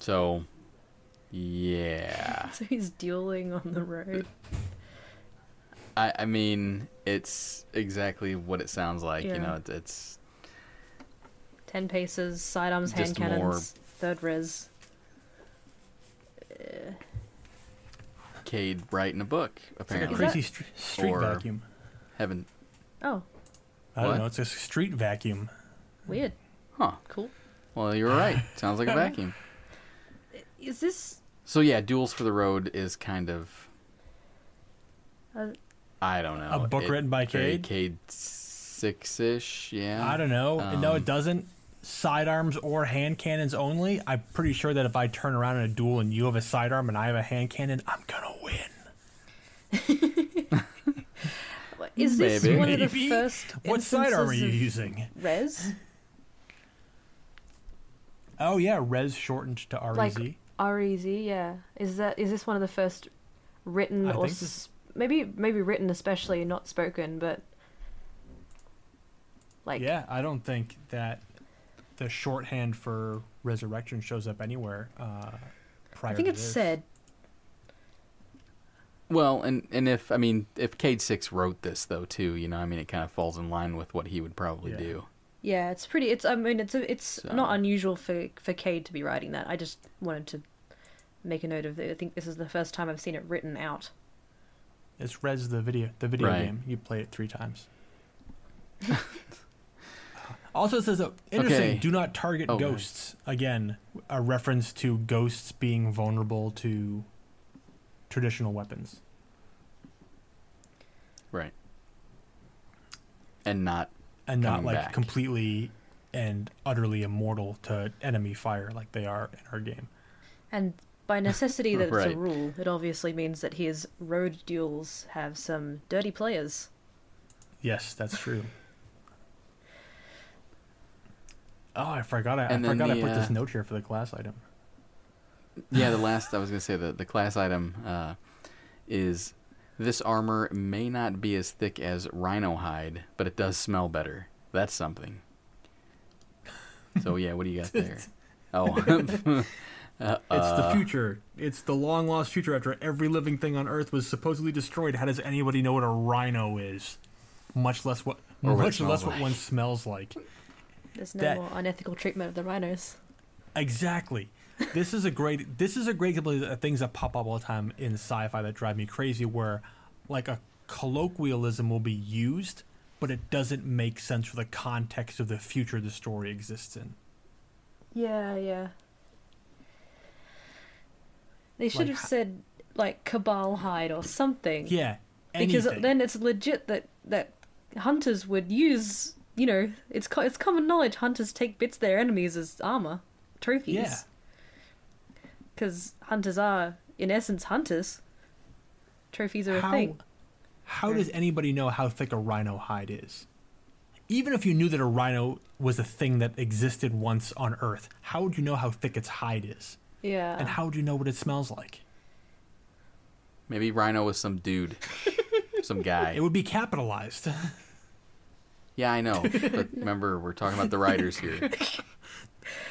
so, yeah. <laughs> So he's dueling on the road. I, I mean, it's exactly what it sounds like. You know, it, it's Ten paces, sidearms, hand Just more- cannons, third res. Cade writing a book. It's like a Apparently, Is that- crazy str- street Or- vacuum. haven't. Oh, I don't What? know. It's a street vacuum. weird. Huh. Cool. Well, you're right. Sounds like a <laughs> vacuum. Is this? So yeah, Duels for the Road is kind of Uh, I don't know. A book It- written by very Cade? Cade six ish, yeah. I don't know. no, Um, it doesn't. Sidearms or hand cannons only. I'm pretty sure that if I turn around in a duel and you have a sidearm and I have a hand cannon, I'm gonna win. Is this Maybe. one of the Maybe. first? What sidearm are you using? Res, Oh yeah, res shortened to REZ. like REZ. Yeah. Is that? Is this one of the first written I or think this- s- maybe maybe written especially, not spoken, but like yeah, I don't think that the shorthand for resurrection shows up anywhere. Uh, prior I think to it's this. said. Well, and and if I mean if Cade six wrote this though too, you know, I mean it kind of falls in line with what he would probably Yeah. do. Yeah, it's pretty. It's. I mean, it's. A, it's So- not unusual for for Cade to be writing that. I just wanted to make a note of it. I think this is the first time I've seen it written out. It's Res the video, the video Right. game. You play it three times. <laughs> <laughs> also says, uh, interesting, Okay. do not target Oh, right. ghosts. Again, a reference to ghosts being vulnerable to traditional weapons. Right. And not And not like back. completely and utterly immortal to enemy fire like they are in our game. And by necessity that it's <laughs> Right. a rule, it obviously means that his road duels have some dirty players. Yes, that's true. Oh, I forgot. I, I forgot I the, put this uh, note here for the class item. Yeah, the <laughs> last I was gonna say the the class item uh, is this armor may not be as thick as rhino hide, but it does smell better. That's something. So yeah, what do you got there? <laughs> Oh, <laughs> uh, It's the future. It's the long lost future after every living thing on Earth was supposedly destroyed. How does anybody know what a rhino is? Much less what much less what one smells like. There's no That- more unethical treatment of the rhinos. Exactly. This is a great this is a great example of uh, things that pop up all the time in sci-fi that drive me crazy where like a colloquialism will be used but it doesn't make sense for the context of the future the story exists in. Yeah, yeah. They should Like have said like cabal hide or something. Yeah. because then it's legit that that hunters would use. You know, it's co- it's common knowledge hunters take bits of their enemies as armor, trophies. Yeah. Because hunters are, in essence, hunters. Trophies are a thing. How does anybody know how thick a rhino hide is? Even if you knew that a rhino was a thing that existed once on Earth, how would you know how thick its hide is? Yeah. And how would you know what it smells like? maybe Rhino was some dude, some guy. <laughs> It would be capitalized. <laughs> Yeah, I know. But <laughs> remember, we're talking about the writers here. <laughs>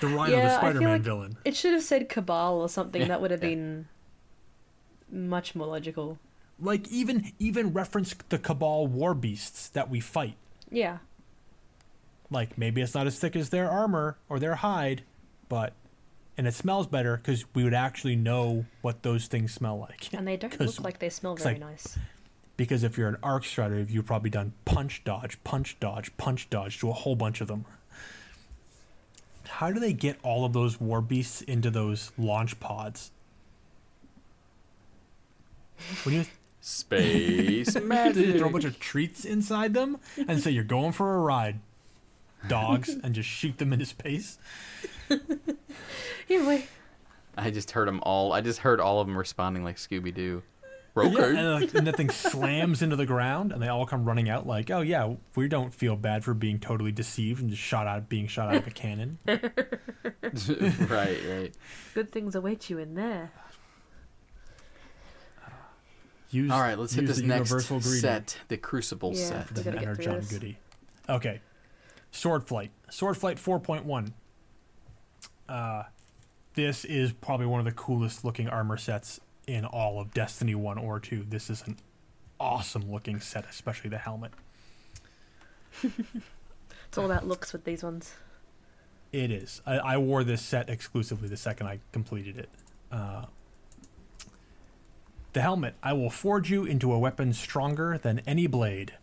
The rhino, Yeah, the feel Spider-Man like- villain. It should have said cabal or something. Yeah, That would have yeah. been much more logical. Like even even reference the Cabal war beasts that we fight. Yeah. Like maybe it's not as thick as their armor or their hide, but and it smells better because we would actually know what those things smell like. And they don't <laughs> look like they smell very like, nice. Because if you're an arc strider, you've probably done punch dodge, punch dodge, punch dodge to a whole bunch of them. How do they get all of those war beasts into those launch pods? When you <laughs> Space Did you magic. throw a bunch of treats inside them and say you're going for a ride, dogs, and just shoot them into space? <laughs> Anyway, I just heard them all. I just heard all of them responding like Scooby Doo. Yeah, and, like, and that thing slams into the ground, and they all come running out like, "Oh yeah, we don't feel bad for being totally deceived and just shot out, being shot out of a cannon." <laughs> right, right. good things await you in there. Use, All right, let's hit use this the next universal greeting set, the Crucible Yeah. set. The gotta Enter John this. Goody. Okay, Swordflight, Sword Flight 4.1. Uh, this is probably one of the coolest looking armor sets in all of Destiny 1 or 2. This is an awesome looking set, especially the helmet. <laughs> It's all about looks with these ones. It is. I, I wore this set exclusively the second I completed it. Uh, the helmet. I will forge you into a weapon stronger than any blade.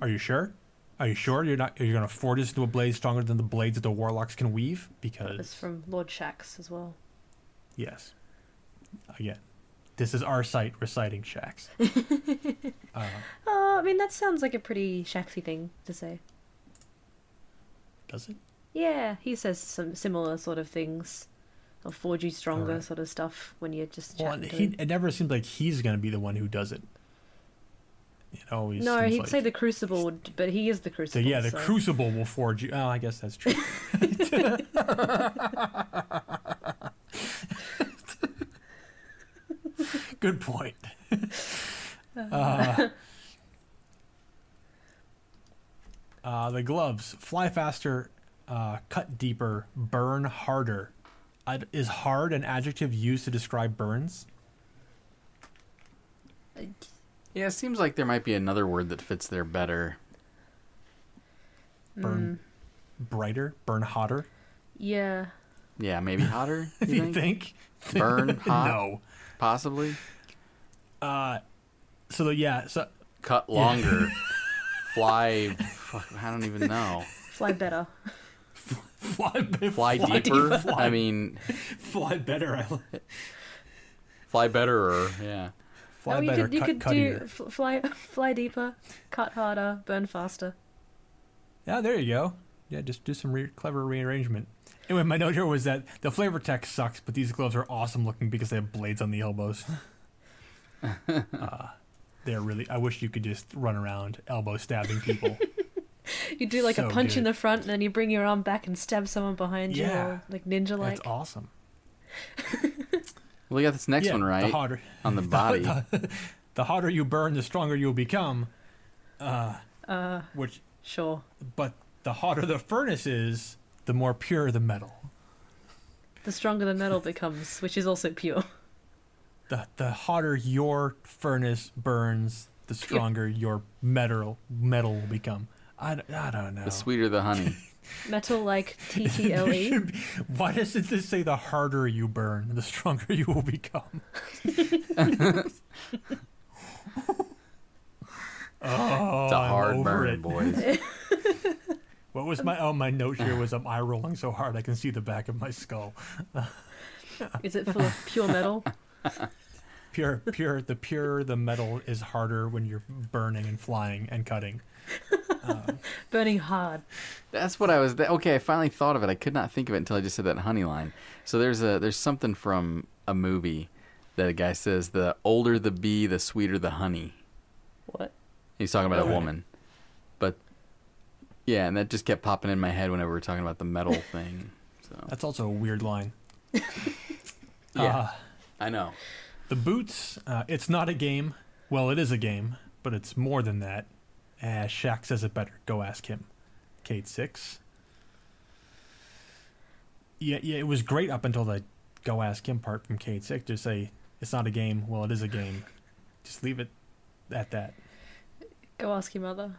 Are you sure? Are you sure you're not? You're gonna forge this into a blade stronger than the blades that the warlocks can weave? Because it's from Lord Shaxx as well. yes, again, this is our site reciting Shaxx. <laughs> uh, Uh, I mean, that sounds like a pretty Shaxy thing to say. does it? Yeah, he says some similar sort of things. Or forge you stronger Alright. sort of stuff when you're just Well, to he, it never seems like he's gonna be the one who does it. It always No, he'd like- say the Crucible, would- but he is the Crucible. yeah, the so- crucible will forge you. Oh, I guess that's true. <laughs> <laughs> Good point. <laughs> Uh, uh, the gloves fly faster, uh, cut deeper, burn harder. Uh, is hard an adjective used to describe burns? Yeah, it seems like there might be another word that fits there better. Mm, Burn brighter, burn hotter. Yeah. Yeah, maybe hotter. <laughs> You You think? think? Burn <laughs> hot, no. Possibly. Uh, so the, yeah, so Cut longer. <laughs> Fly. Fuck, I don't even know. Fly better. <laughs> fly, Fly, deeper. Fly, I mean, fly better. Fly better. Or yeah. Fly oh, you better. could you cut could cuttier. do f- fly <laughs> fly deeper, cut harder, burn faster. Yeah, there you go. Yeah, just do some re- clever rearrangement. Anyway, my note here was that the flavor text sucks, but these gloves are awesome looking because they have blades on the elbows. <laughs> uh, they're really. I wish you could just run around elbow stabbing people. <laughs> You do like So a punch in the front, and then you bring your arm back and stab someone behind you, Yeah. or like ninja like. That's awesome. Well, we got this next Yeah, one The right harder, on the <laughs> body. the, the harder you burn, the stronger you'll become. Uh, Uh, which, sure. but the hotter the furnace is, the more pure the metal. The stronger the metal becomes, which is also pure. the the hotter your furnace burns, the stronger your metal metal will become. I, I don't know. The sweeter the honey. <laughs> Metal like <laughs> T T L E. Why does it just say the harder you burn, the stronger <laughs> you will become? oh, It's a oh, I'm hard over burn, it. boys. What was my oh my note here was um, I'm eye rolling so hard I can see the back of my skull. <laughs> Is it full of pure metal? <laughs> Pure, pure. The purer the metal is harder when you're burning and flying and cutting. <laughs> Burning hard. That's what I was. Th- okay, I finally thought of it. I could not think of it until I just said that honey line. So there's a there's something from a movie that a guy says: the older the bee, the sweeter the honey. What? He's talking about Okay. a woman, but yeah, and that just kept popping in my head whenever we were talking about the metal <laughs> thing. So That's also a weird line. <laughs> yeah, Uh, I know. The boots, uh, it's not a game. Well, it is a game, but it's more than that. Uh, Shaxx says it better. Go ask him. Cade 6. Yeah, yeah, it was great up until the go ask him part from Cade 6. Just say, it's not a game. Well, it is a game. Just leave it at that. Go ask your mother.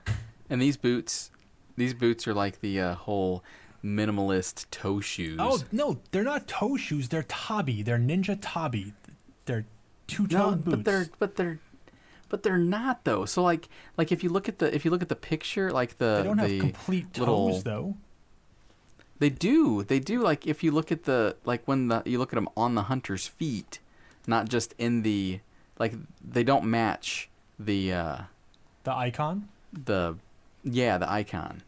And these boots, these boots are like the uh, whole minimalist toe shoes. Oh, no, they're not toe shoes. They're tabi. They're ninja tabi. They're two no, boots. but they're but they're but they're not though. So like like if you look at the if you look at the picture, like the they don't the have complete toes, little- though. They do. They do. Like if you look at the like when the you look at them on the hunter's feet, not just in the like they don't match the uh The icon. the yeah the icon.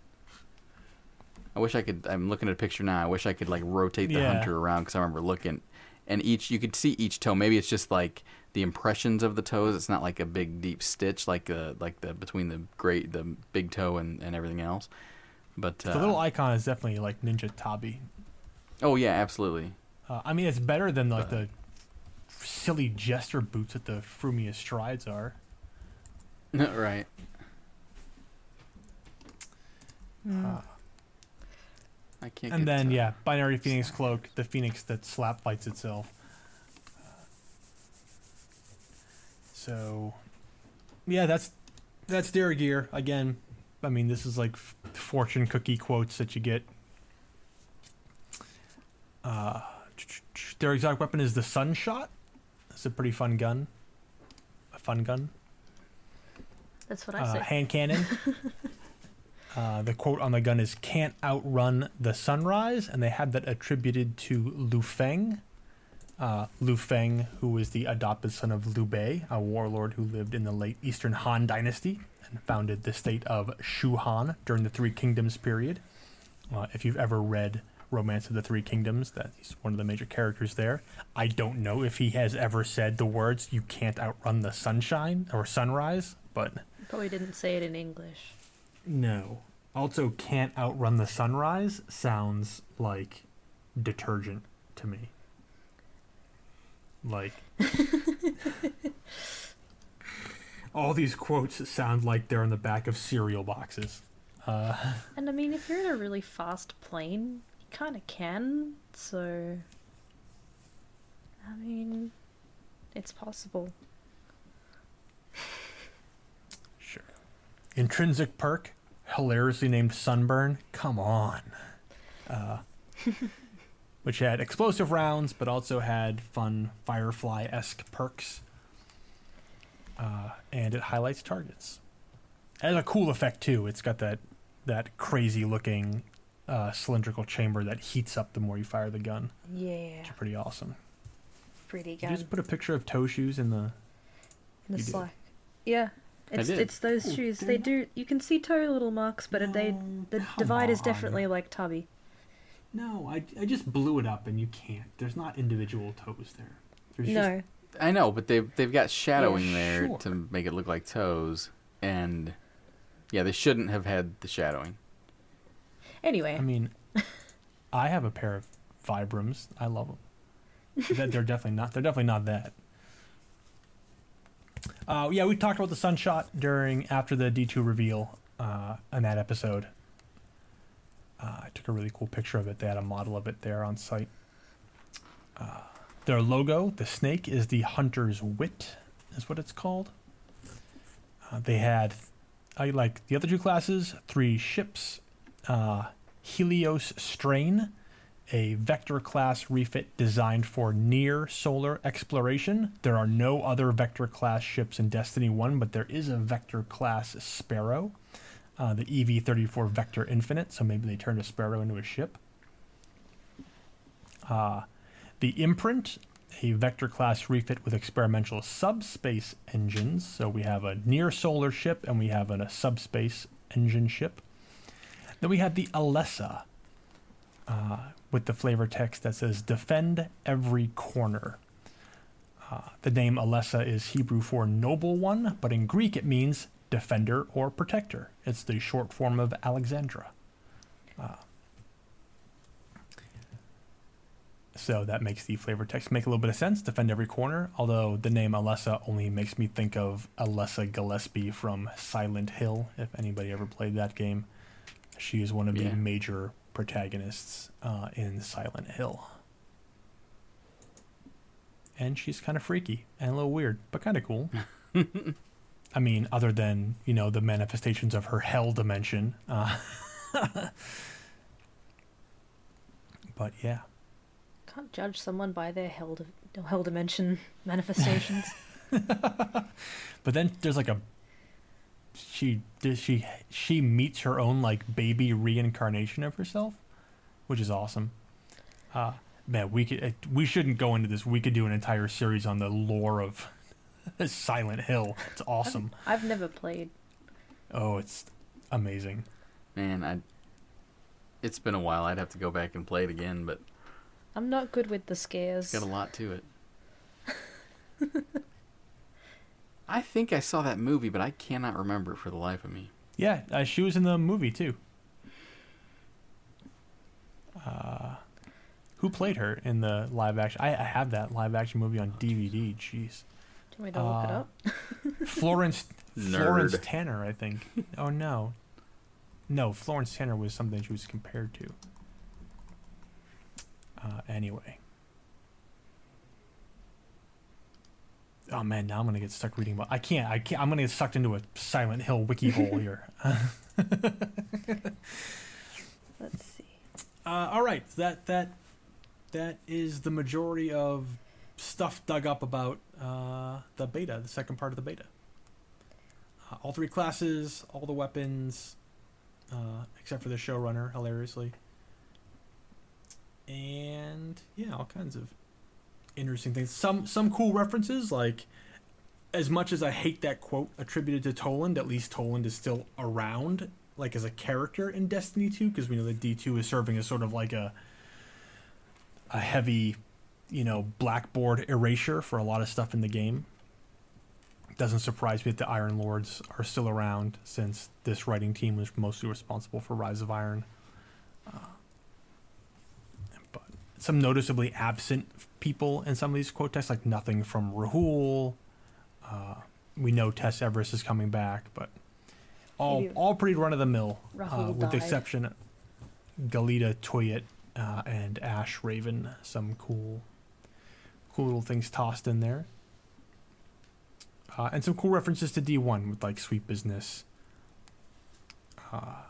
I wish I could. I'm looking at a picture now. I wish I could like rotate the Yeah. hunter around because I remember looking, and each you could see each toe. Maybe it's just like the impressions of the toes. It's not like a big deep stitch like the like the between the great the big toe and and everything else. But uh, The little icon is definitely like ninja tabi. oh yeah, absolutely. Uh, I mean, it's better than like But- the silly jester boots that the Frumia strides are. <laughs> right. Uh, I can't. and get, then yeah, binary phoenix cloak, the phoenix that slap fights itself. So, yeah, that's that's their gear again. I mean, this is like f- fortune cookie quotes that you get. Uh, their exotic weapon is the Sunshot. It's a pretty fun gun. A fun gun. That's what I Uh, say. hand cannon. <laughs> uh, the quote on the gun is "Can't outrun the sunrise," and they have that attributed to Lu Feng. Uh, Lu Feng, who was the adopted son of Liu Bei, a warlord who lived in the late Eastern Han Dynasty and founded the state of Shu Han during the Three Kingdoms period. Uh, if you've ever read Romance of the Three Kingdoms, that he's one of the major characters there. I don't know if he has ever said the words "You can't outrun the sunshine" or sunrise, but Probably didn't say it in English. No. Also, can't outrun the sunrise sounds like detergent to me. Like. <laughs> all these quotes sound like they're on the back of cereal boxes. Uh, <laughs> And I mean, if you're in a really fast plane, you kind of can. So, I mean, it's possible. Intrinsic perk, hilariously named Sunburn. Come on. Uh, <laughs> which had explosive rounds, but also had fun Firefly esque perks. Uh, and it highlights targets. It has a cool effect too. It's got that that crazy looking uh, cylindrical chamber that heats up the more you fire the gun. Yeah, Which is pretty awesome. pretty Did you good. just put a picture of toe shoes in the? in the you did. Slack. Yeah, it's did. it's those Oh, shoes. did They do. You can see toe little marks, but they the come divide is definitely like tubby. No, I, I just blew it up and you can't. There's not individual toes there. There's just No, I know, but they've they've got shadowing there sure. to make it look like toes, and yeah, they shouldn't have had the shadowing. anyway, I mean, I have a pair of Vibrams. I love them. that they're <laughs> definitely not. They're definitely not that. Uh, yeah, we talked about the sunshot during after the D two reveal uh, in that episode. Uh, I took a really cool picture of it. They had a model of it there on site. Uh, their logo, the snake, is the hunter's wit, is what it's called. Uh, they had, I like the other two classes, three ships, uh, Helios Strain, a vector class refit designed for near solar exploration. There are no other vector class ships in Destiny 1, but there is a vector class Sparrow, uh, the EV 34 Vector Infinite, so maybe they turned a Sparrow into a ship. Uh, the Imprint, a vector class refit with experimental subspace engines. So we have a near solar ship and we have a subspace engine ship. Then we have the Alessa uh, with the flavor text that says "Defend every corner." Uh, the name Alessa is Hebrew for noble one, but in Greek it means defender or protector. It's the short form of Alexandra. Uh, so that makes the flavor text make a little bit of sense. Defend every corner. Although the name Alessa only makes me think of Alessa Gillespie from Silent Hill. If anybody ever played that game, she is one of Yeah. the major protagonists uh, in Silent Hill. And she's kind of freaky and a little weird, but kind of cool. <laughs> I mean, other than you know the manifestations of her hell dimension. Uh, <laughs> but yeah. can't judge someone by their hell di- hell dimension manifestations. <laughs> But then there's like a she does she she meets her own like baby reincarnation of herself, which is awesome. Uh man, we could we shouldn't go into this. We could do an entire series on the lore of <laughs> Silent Hill. It's awesome. I've never played. Oh, it's amazing. Man, I. It's been a while. I'd have to go back and play it again, but I'm not good with the scares. it's got a lot to it. <laughs> I think I saw that movie, but I cannot remember it for the life of me. Yeah, uh, she was in the movie too. Uh, who played her in the live action? I, I have that live action movie on DVD. Jeez. Do you want me to look it Uh, up? <laughs> Florence Nerd. Florence Tanner, I think. Oh no, no, Florence Tanner was something she was compared to. Uh, anyway. Oh man, now I'm gonna get stuck reading about. I can't. I can't. I'm gonna get sucked into a Silent Hill wiki hole here. <laughs> Let's see. Uh, all right, that that that is the majority of stuff dug up about uh, the beta, the second part of the beta. Uh, all three classes, all the weapons, uh, except for the showrunner, hilariously, and yeah, all kinds of interesting things. Some some cool references, like as much as I hate that quote attributed to Toland, at least Toland is still around, like as a character in Destiny 2, because we know that D2 is serving as sort of like a a heavy, you know, blackboard erasure for a lot of stuff in the game. Doesn't surprise me that the Iron Lords are still around, since this writing team was mostly responsible for Rise of Iron. Uh, some noticeably absent people in some of these quote texts, like nothing from Rahool. Uh, we know Tess Everis is coming back, but all Maybe all pretty run of the mill, uh, Rahool with the exception of Galita Toyet uh, and Ash Raven. Some cool, cool little things tossed in there, uh, and some cool references to D1 with like Sweet Business. Uh,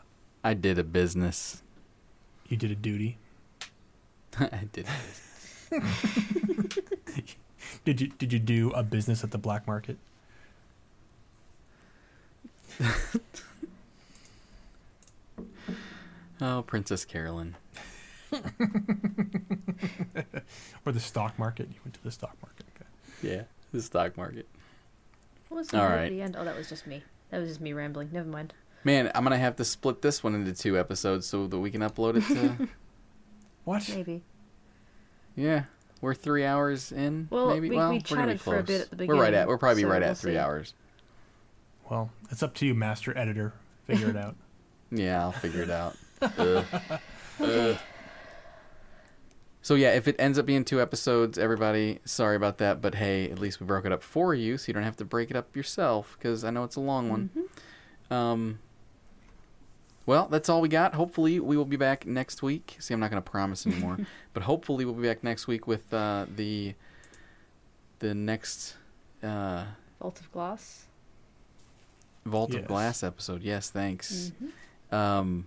I did a business. you did a duty. <laughs> I did. <laughs> Did you did you do a business at the black market? <laughs> Oh, Princess Carolyn. Or the stock market? You went to the stock market. Okay. Yeah, the stock market. What was the All word right. at the end? Oh, that was just me. That was just me rambling. Never mind. Man, I'm gonna have to split this one into two episodes so that we can upload it to. What? Maybe. yeah, we're three hours in. Well, maybe. we- well, we we're gonna be chatted for a bit close. at the We're right at. We're probably so right we'll at three see. hours. Well, it's up to you, master editor. Figure it out. <laughs> Yeah, I'll figure it out. <laughs> Ugh. Ugh. So yeah, if it ends up being two episodes, everybody, sorry about that, but hey, at least we broke it up for you, so you don't have to break it up yourself, because I know it's a long one. Mhm. Um. Well, that's all we got. Hopefully, we will be back next week. See, I'm not going to promise anymore, <laughs> but hopefully, we'll be back next week with uh, the the next uh, Vault of Glass. Vault Yes. of Glass episode. Yes, thanks. Mhm. Um,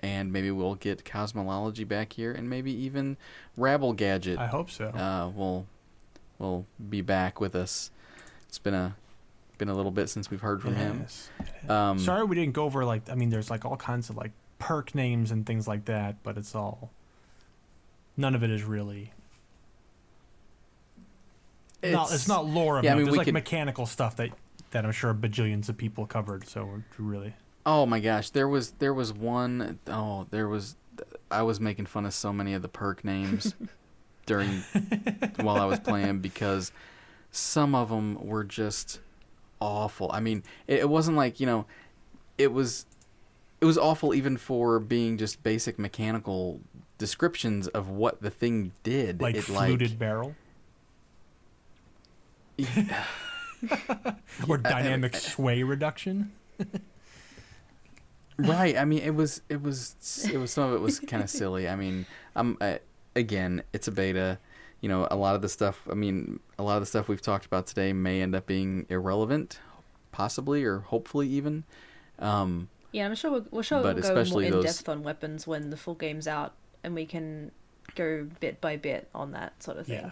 and maybe we'll get cosmology back here, and maybe even Rabble Gadget. I hope so. Uh, will will be back with us. It's been a been a little bit since we've heard from him. Yes. Um, Sorry we didn't go over like I mean there's like all kinds of like perk names and things like that, but it's all none of it is really it's, not, it's not lore. yeah, I mean, there's we like could- mechanical stuff that that I'm sure bajillions of people covered. So really Oh my gosh, there was there was one oh there was I was making fun of so many of the perk names during while I was playing because some of them were just awful. I mean, it, it wasn't like you know, it was it was awful even for being just basic mechanical descriptions of what the thing did. like it fluted barrel <laughs> or Yeah, I- dynamic I- sway reduction. right i mean it was it was it was some of it was kind of silly i mean i'm uh, again it's a beta you know a lot of the stuff i mean a lot of the stuff we've talked about today may end up being irrelevant possibly or hopefully even um Yeah, I'm sure we'll, we're sure But we'll go more in those- depth on weapons when the full game's out, and we can go bit by bit on that sort of thing. Yeah.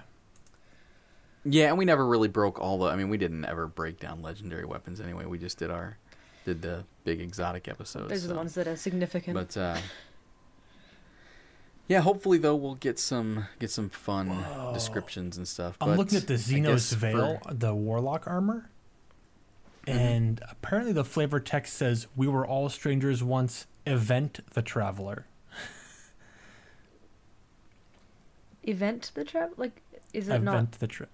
yeah and we never really broke all the i mean we didn't ever break down legendary weapons anyway we just did our did the big exotic episodes Those are the ones that are significant. But uh, yeah, hopefully though we'll get some get some fun Whoa. descriptions and stuff. I'm looking at the Xenos Vale, for- the Warlock armor, Mhm. and apparently the flavor text says, "We were all strangers once. Event the traveler." Event the trap? Like, is it Event not? Event the tra-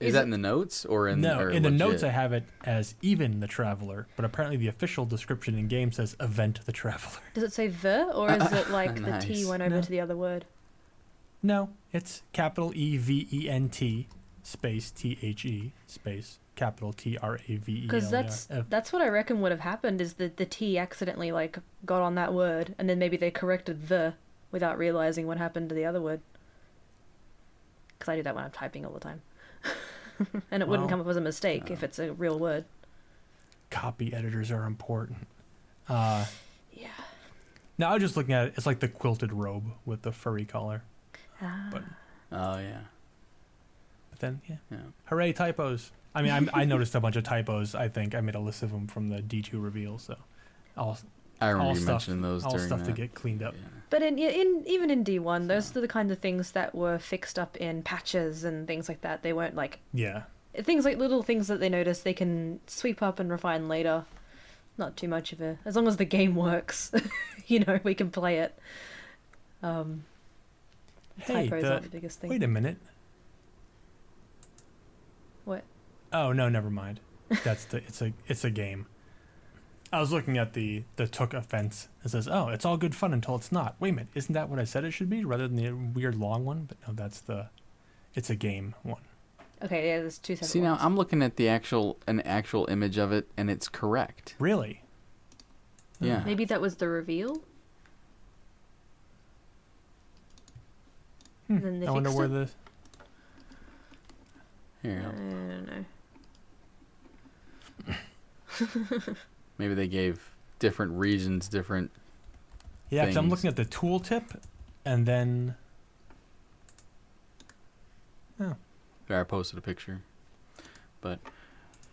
is, is that it- in the notes or in no, or in the notes I have it as even the traveler, but apparently the official description in game says "Event the traveler." Does it say the, or is it <laughs> like the T went over No. to the other word? No, it's capital E V E N T space T H E space capital T R A V E L. Because that's that's what I reckon would have happened is that the T accidentally like got on that word, and then maybe they corrected the without realizing what happened to the other word. Because I do that when I'm typing all the time, <laughs> <laughs> and it wouldn't come up as a mistake uh, if it's a real word. copy editors are important. Uh, Yeah. now I'm just looking at it. It's like the quilted robe with the furry collar. Ah. But Oh yeah, but then yeah, yeah. hooray typos. I mean, I'm, I <laughs> noticed a bunch of typos. I think I made a list of them from the D2 reveal. So all I remember all you stuff, mentioning those all during stuff to get cleaned up. Yeah. But in in even in D one, those are the kind of things that were fixed up in patches and things like that. They weren't like Yeah, things like little things that they notice they can sweep up and refine later. Not too much of a as long as the game works, <laughs> you know, we can play it. Um, Hey, typos the- aren't the biggest thing. wait a minute. What? Oh no, never mind. That's the it's a it's a game. I was looking at the the took offense. It says, "Oh, it's all good fun until it's not." Wait a minute, isn't that what I said it should be, rather than the weird long one? But no, that's the it's a game one. Okay, yeah, there's two separate See now. I'm looking at the actual an actual image of it, and it's correct. Really? Yeah. Maybe that was the reveal. Hmm. Then I wonder fixed where it? the Here, I I'll- don't know. <laughs> <laughs> maybe they gave different regions different. yeah. 'cause I'm looking at the tooltip, and then oh, There, I posted a picture. But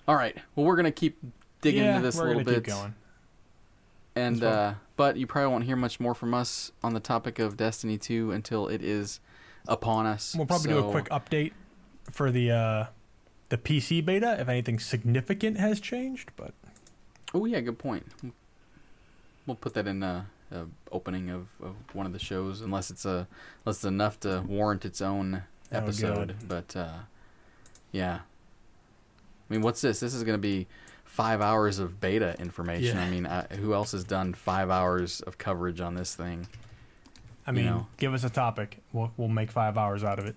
all right. Well, we're gonna keep digging yeah, into this a little bit. keep going. And uh, but you probably won't hear much more from us on the topic of Destiny 2 until it is upon us. We'll probably do a quick update for the uh, the PC beta if anything significant has changed. But Oh yeah, good point. We'll put that in a, a opening of, of one of the shows, unless it's a unless it's enough to warrant its own Oh, episode. but uh, yeah, I mean, what's this? This is going to be five hours of beta information. Yeah. I mean, I, who else has done five hours of coverage on this thing? I You mean, know. give us a topic, we'll we'll make five hours out of it.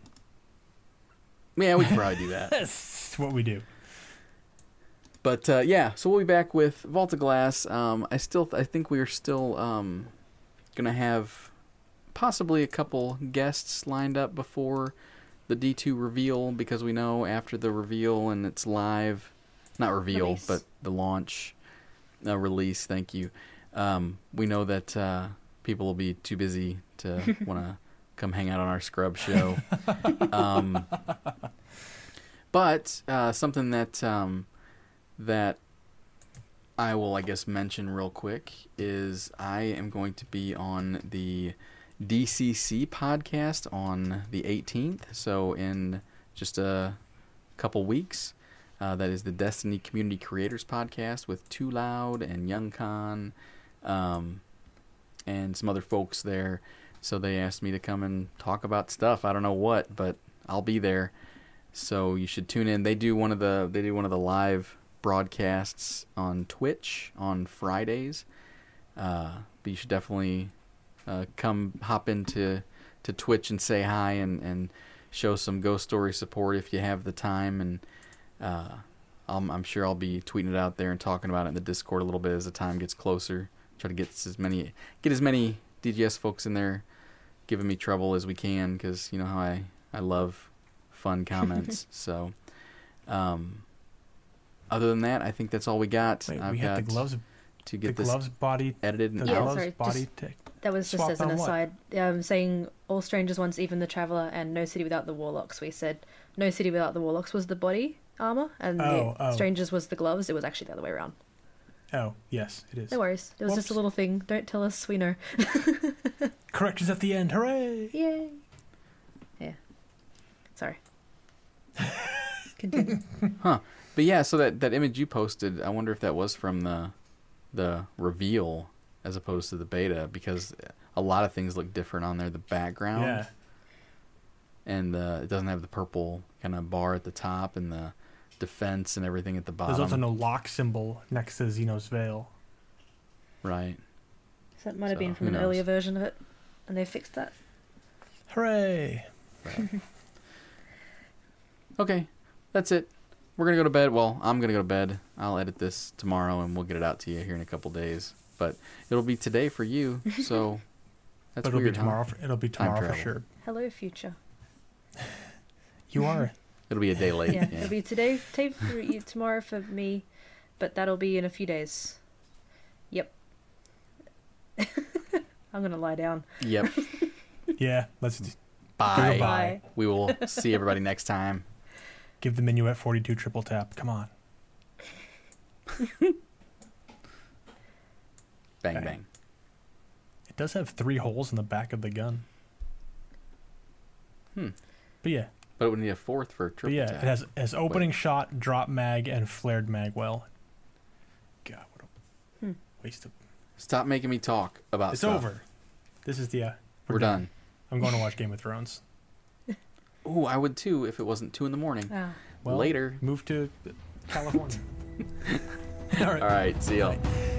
Yeah, we probably do <laughs> that. That's what we do. But uh, yeah, so we'll be back with Vault of Glass. Um, I still, I think we are still um, gonna have possibly a couple guests lined up before the D two reveal because we know after the reveal and it's live, not reveal, Release. but the launch uh, release. Thank you. Um, we know that uh, people will be too busy to <laughs> want to come hang out on our scrub show. um, <laughs> but uh, something that um, that I will, I guess, mention real quick is I am going to be on the DCC podcast on the 18th. So in just a couple weeks. Uh, that is the Destiny Community Creators podcast with Too Loud and Young Con, um, and some other folks there. So they asked me to come and talk about stuff. I don't know what, but I'll be there. So you should tune in. They do one of the they do one of the live broadcasts on Twitch on Fridays. Uh, but you should definitely uh, come hop into to Twitch and say hi and, and show some Ghost Story support if you have the time. And uh, I'm, I'm sure I'll be tweeting it out there and talking about it in the Discord a little bit as the time gets closer. Try to get as many get as many DGS folks in there giving me trouble as we can because you know how I I love fun comments. <laughs> so, um, other than that, I think that's all we got. Wait, I've we got had the gloves, to the get this gloves body, edited the and Yeah, out. gloves sorry, body. just- tech. That was just Swapped as an on what? aside, um, saying all strangers once, even the traveler, and no city without the warlocks. We said no city without the warlocks was the body armor, and Oh, the oh. strangers was the gloves. It was actually the other way around. Oh, yes, it is. No worries. It was just a little thing. Don't tell us. We know. <laughs> Corrections at the end. Hooray! Yay. Yeah. Sorry. <laughs> Continue. Huh. But yeah, so that, that image you posted, I wonder if that was from the the reveal as opposed to the beta because a lot of things look different on there. The background Yeah. and the, it doesn't have the purple kind of bar at the top and the defense and everything at the bottom. There's also no lock symbol next to Xenos Vale. right. So that might have So, been from who an earlier version of it, and they fixed that. Hooray! <laughs> Okay, that's it. We're gonna go to bed. Well, I'm gonna go to bed. I'll edit this tomorrow and we'll get it out to you here in a couple days. But it'll be today for you. So <laughs> that's but it'll weird, be huh? tomorrow. For, it'll be tomorrow for sure. Hello, future. <laughs> You are. It'll be a day late. Yeah, yeah. it'll be today, today for you, tomorrow for me, but that'll be in a few days. Yep. <laughs> I'm gonna lie down. Yep. yeah. Let's d- Bye. Goodbye. We will see everybody next time. Give the minuet 42 triple tap. Come on. <laughs> Bang Okay. bang. It does have three holes in the back of the gun. Hmm. But yeah, But it would need a fourth for but triple yeah, tap. it has has opening shot, drop mag, and flared mag well. God, what a Hmm. waste of. Stop making me talk about It's stuff. over. This is the. Uh, We're, done. I'm going to watch Game of Thrones. Ooh, I would too if it wasn't two in the morning. Ah. Well, Later. Move to California. <laughs> All right. All right. See y'all. Bye.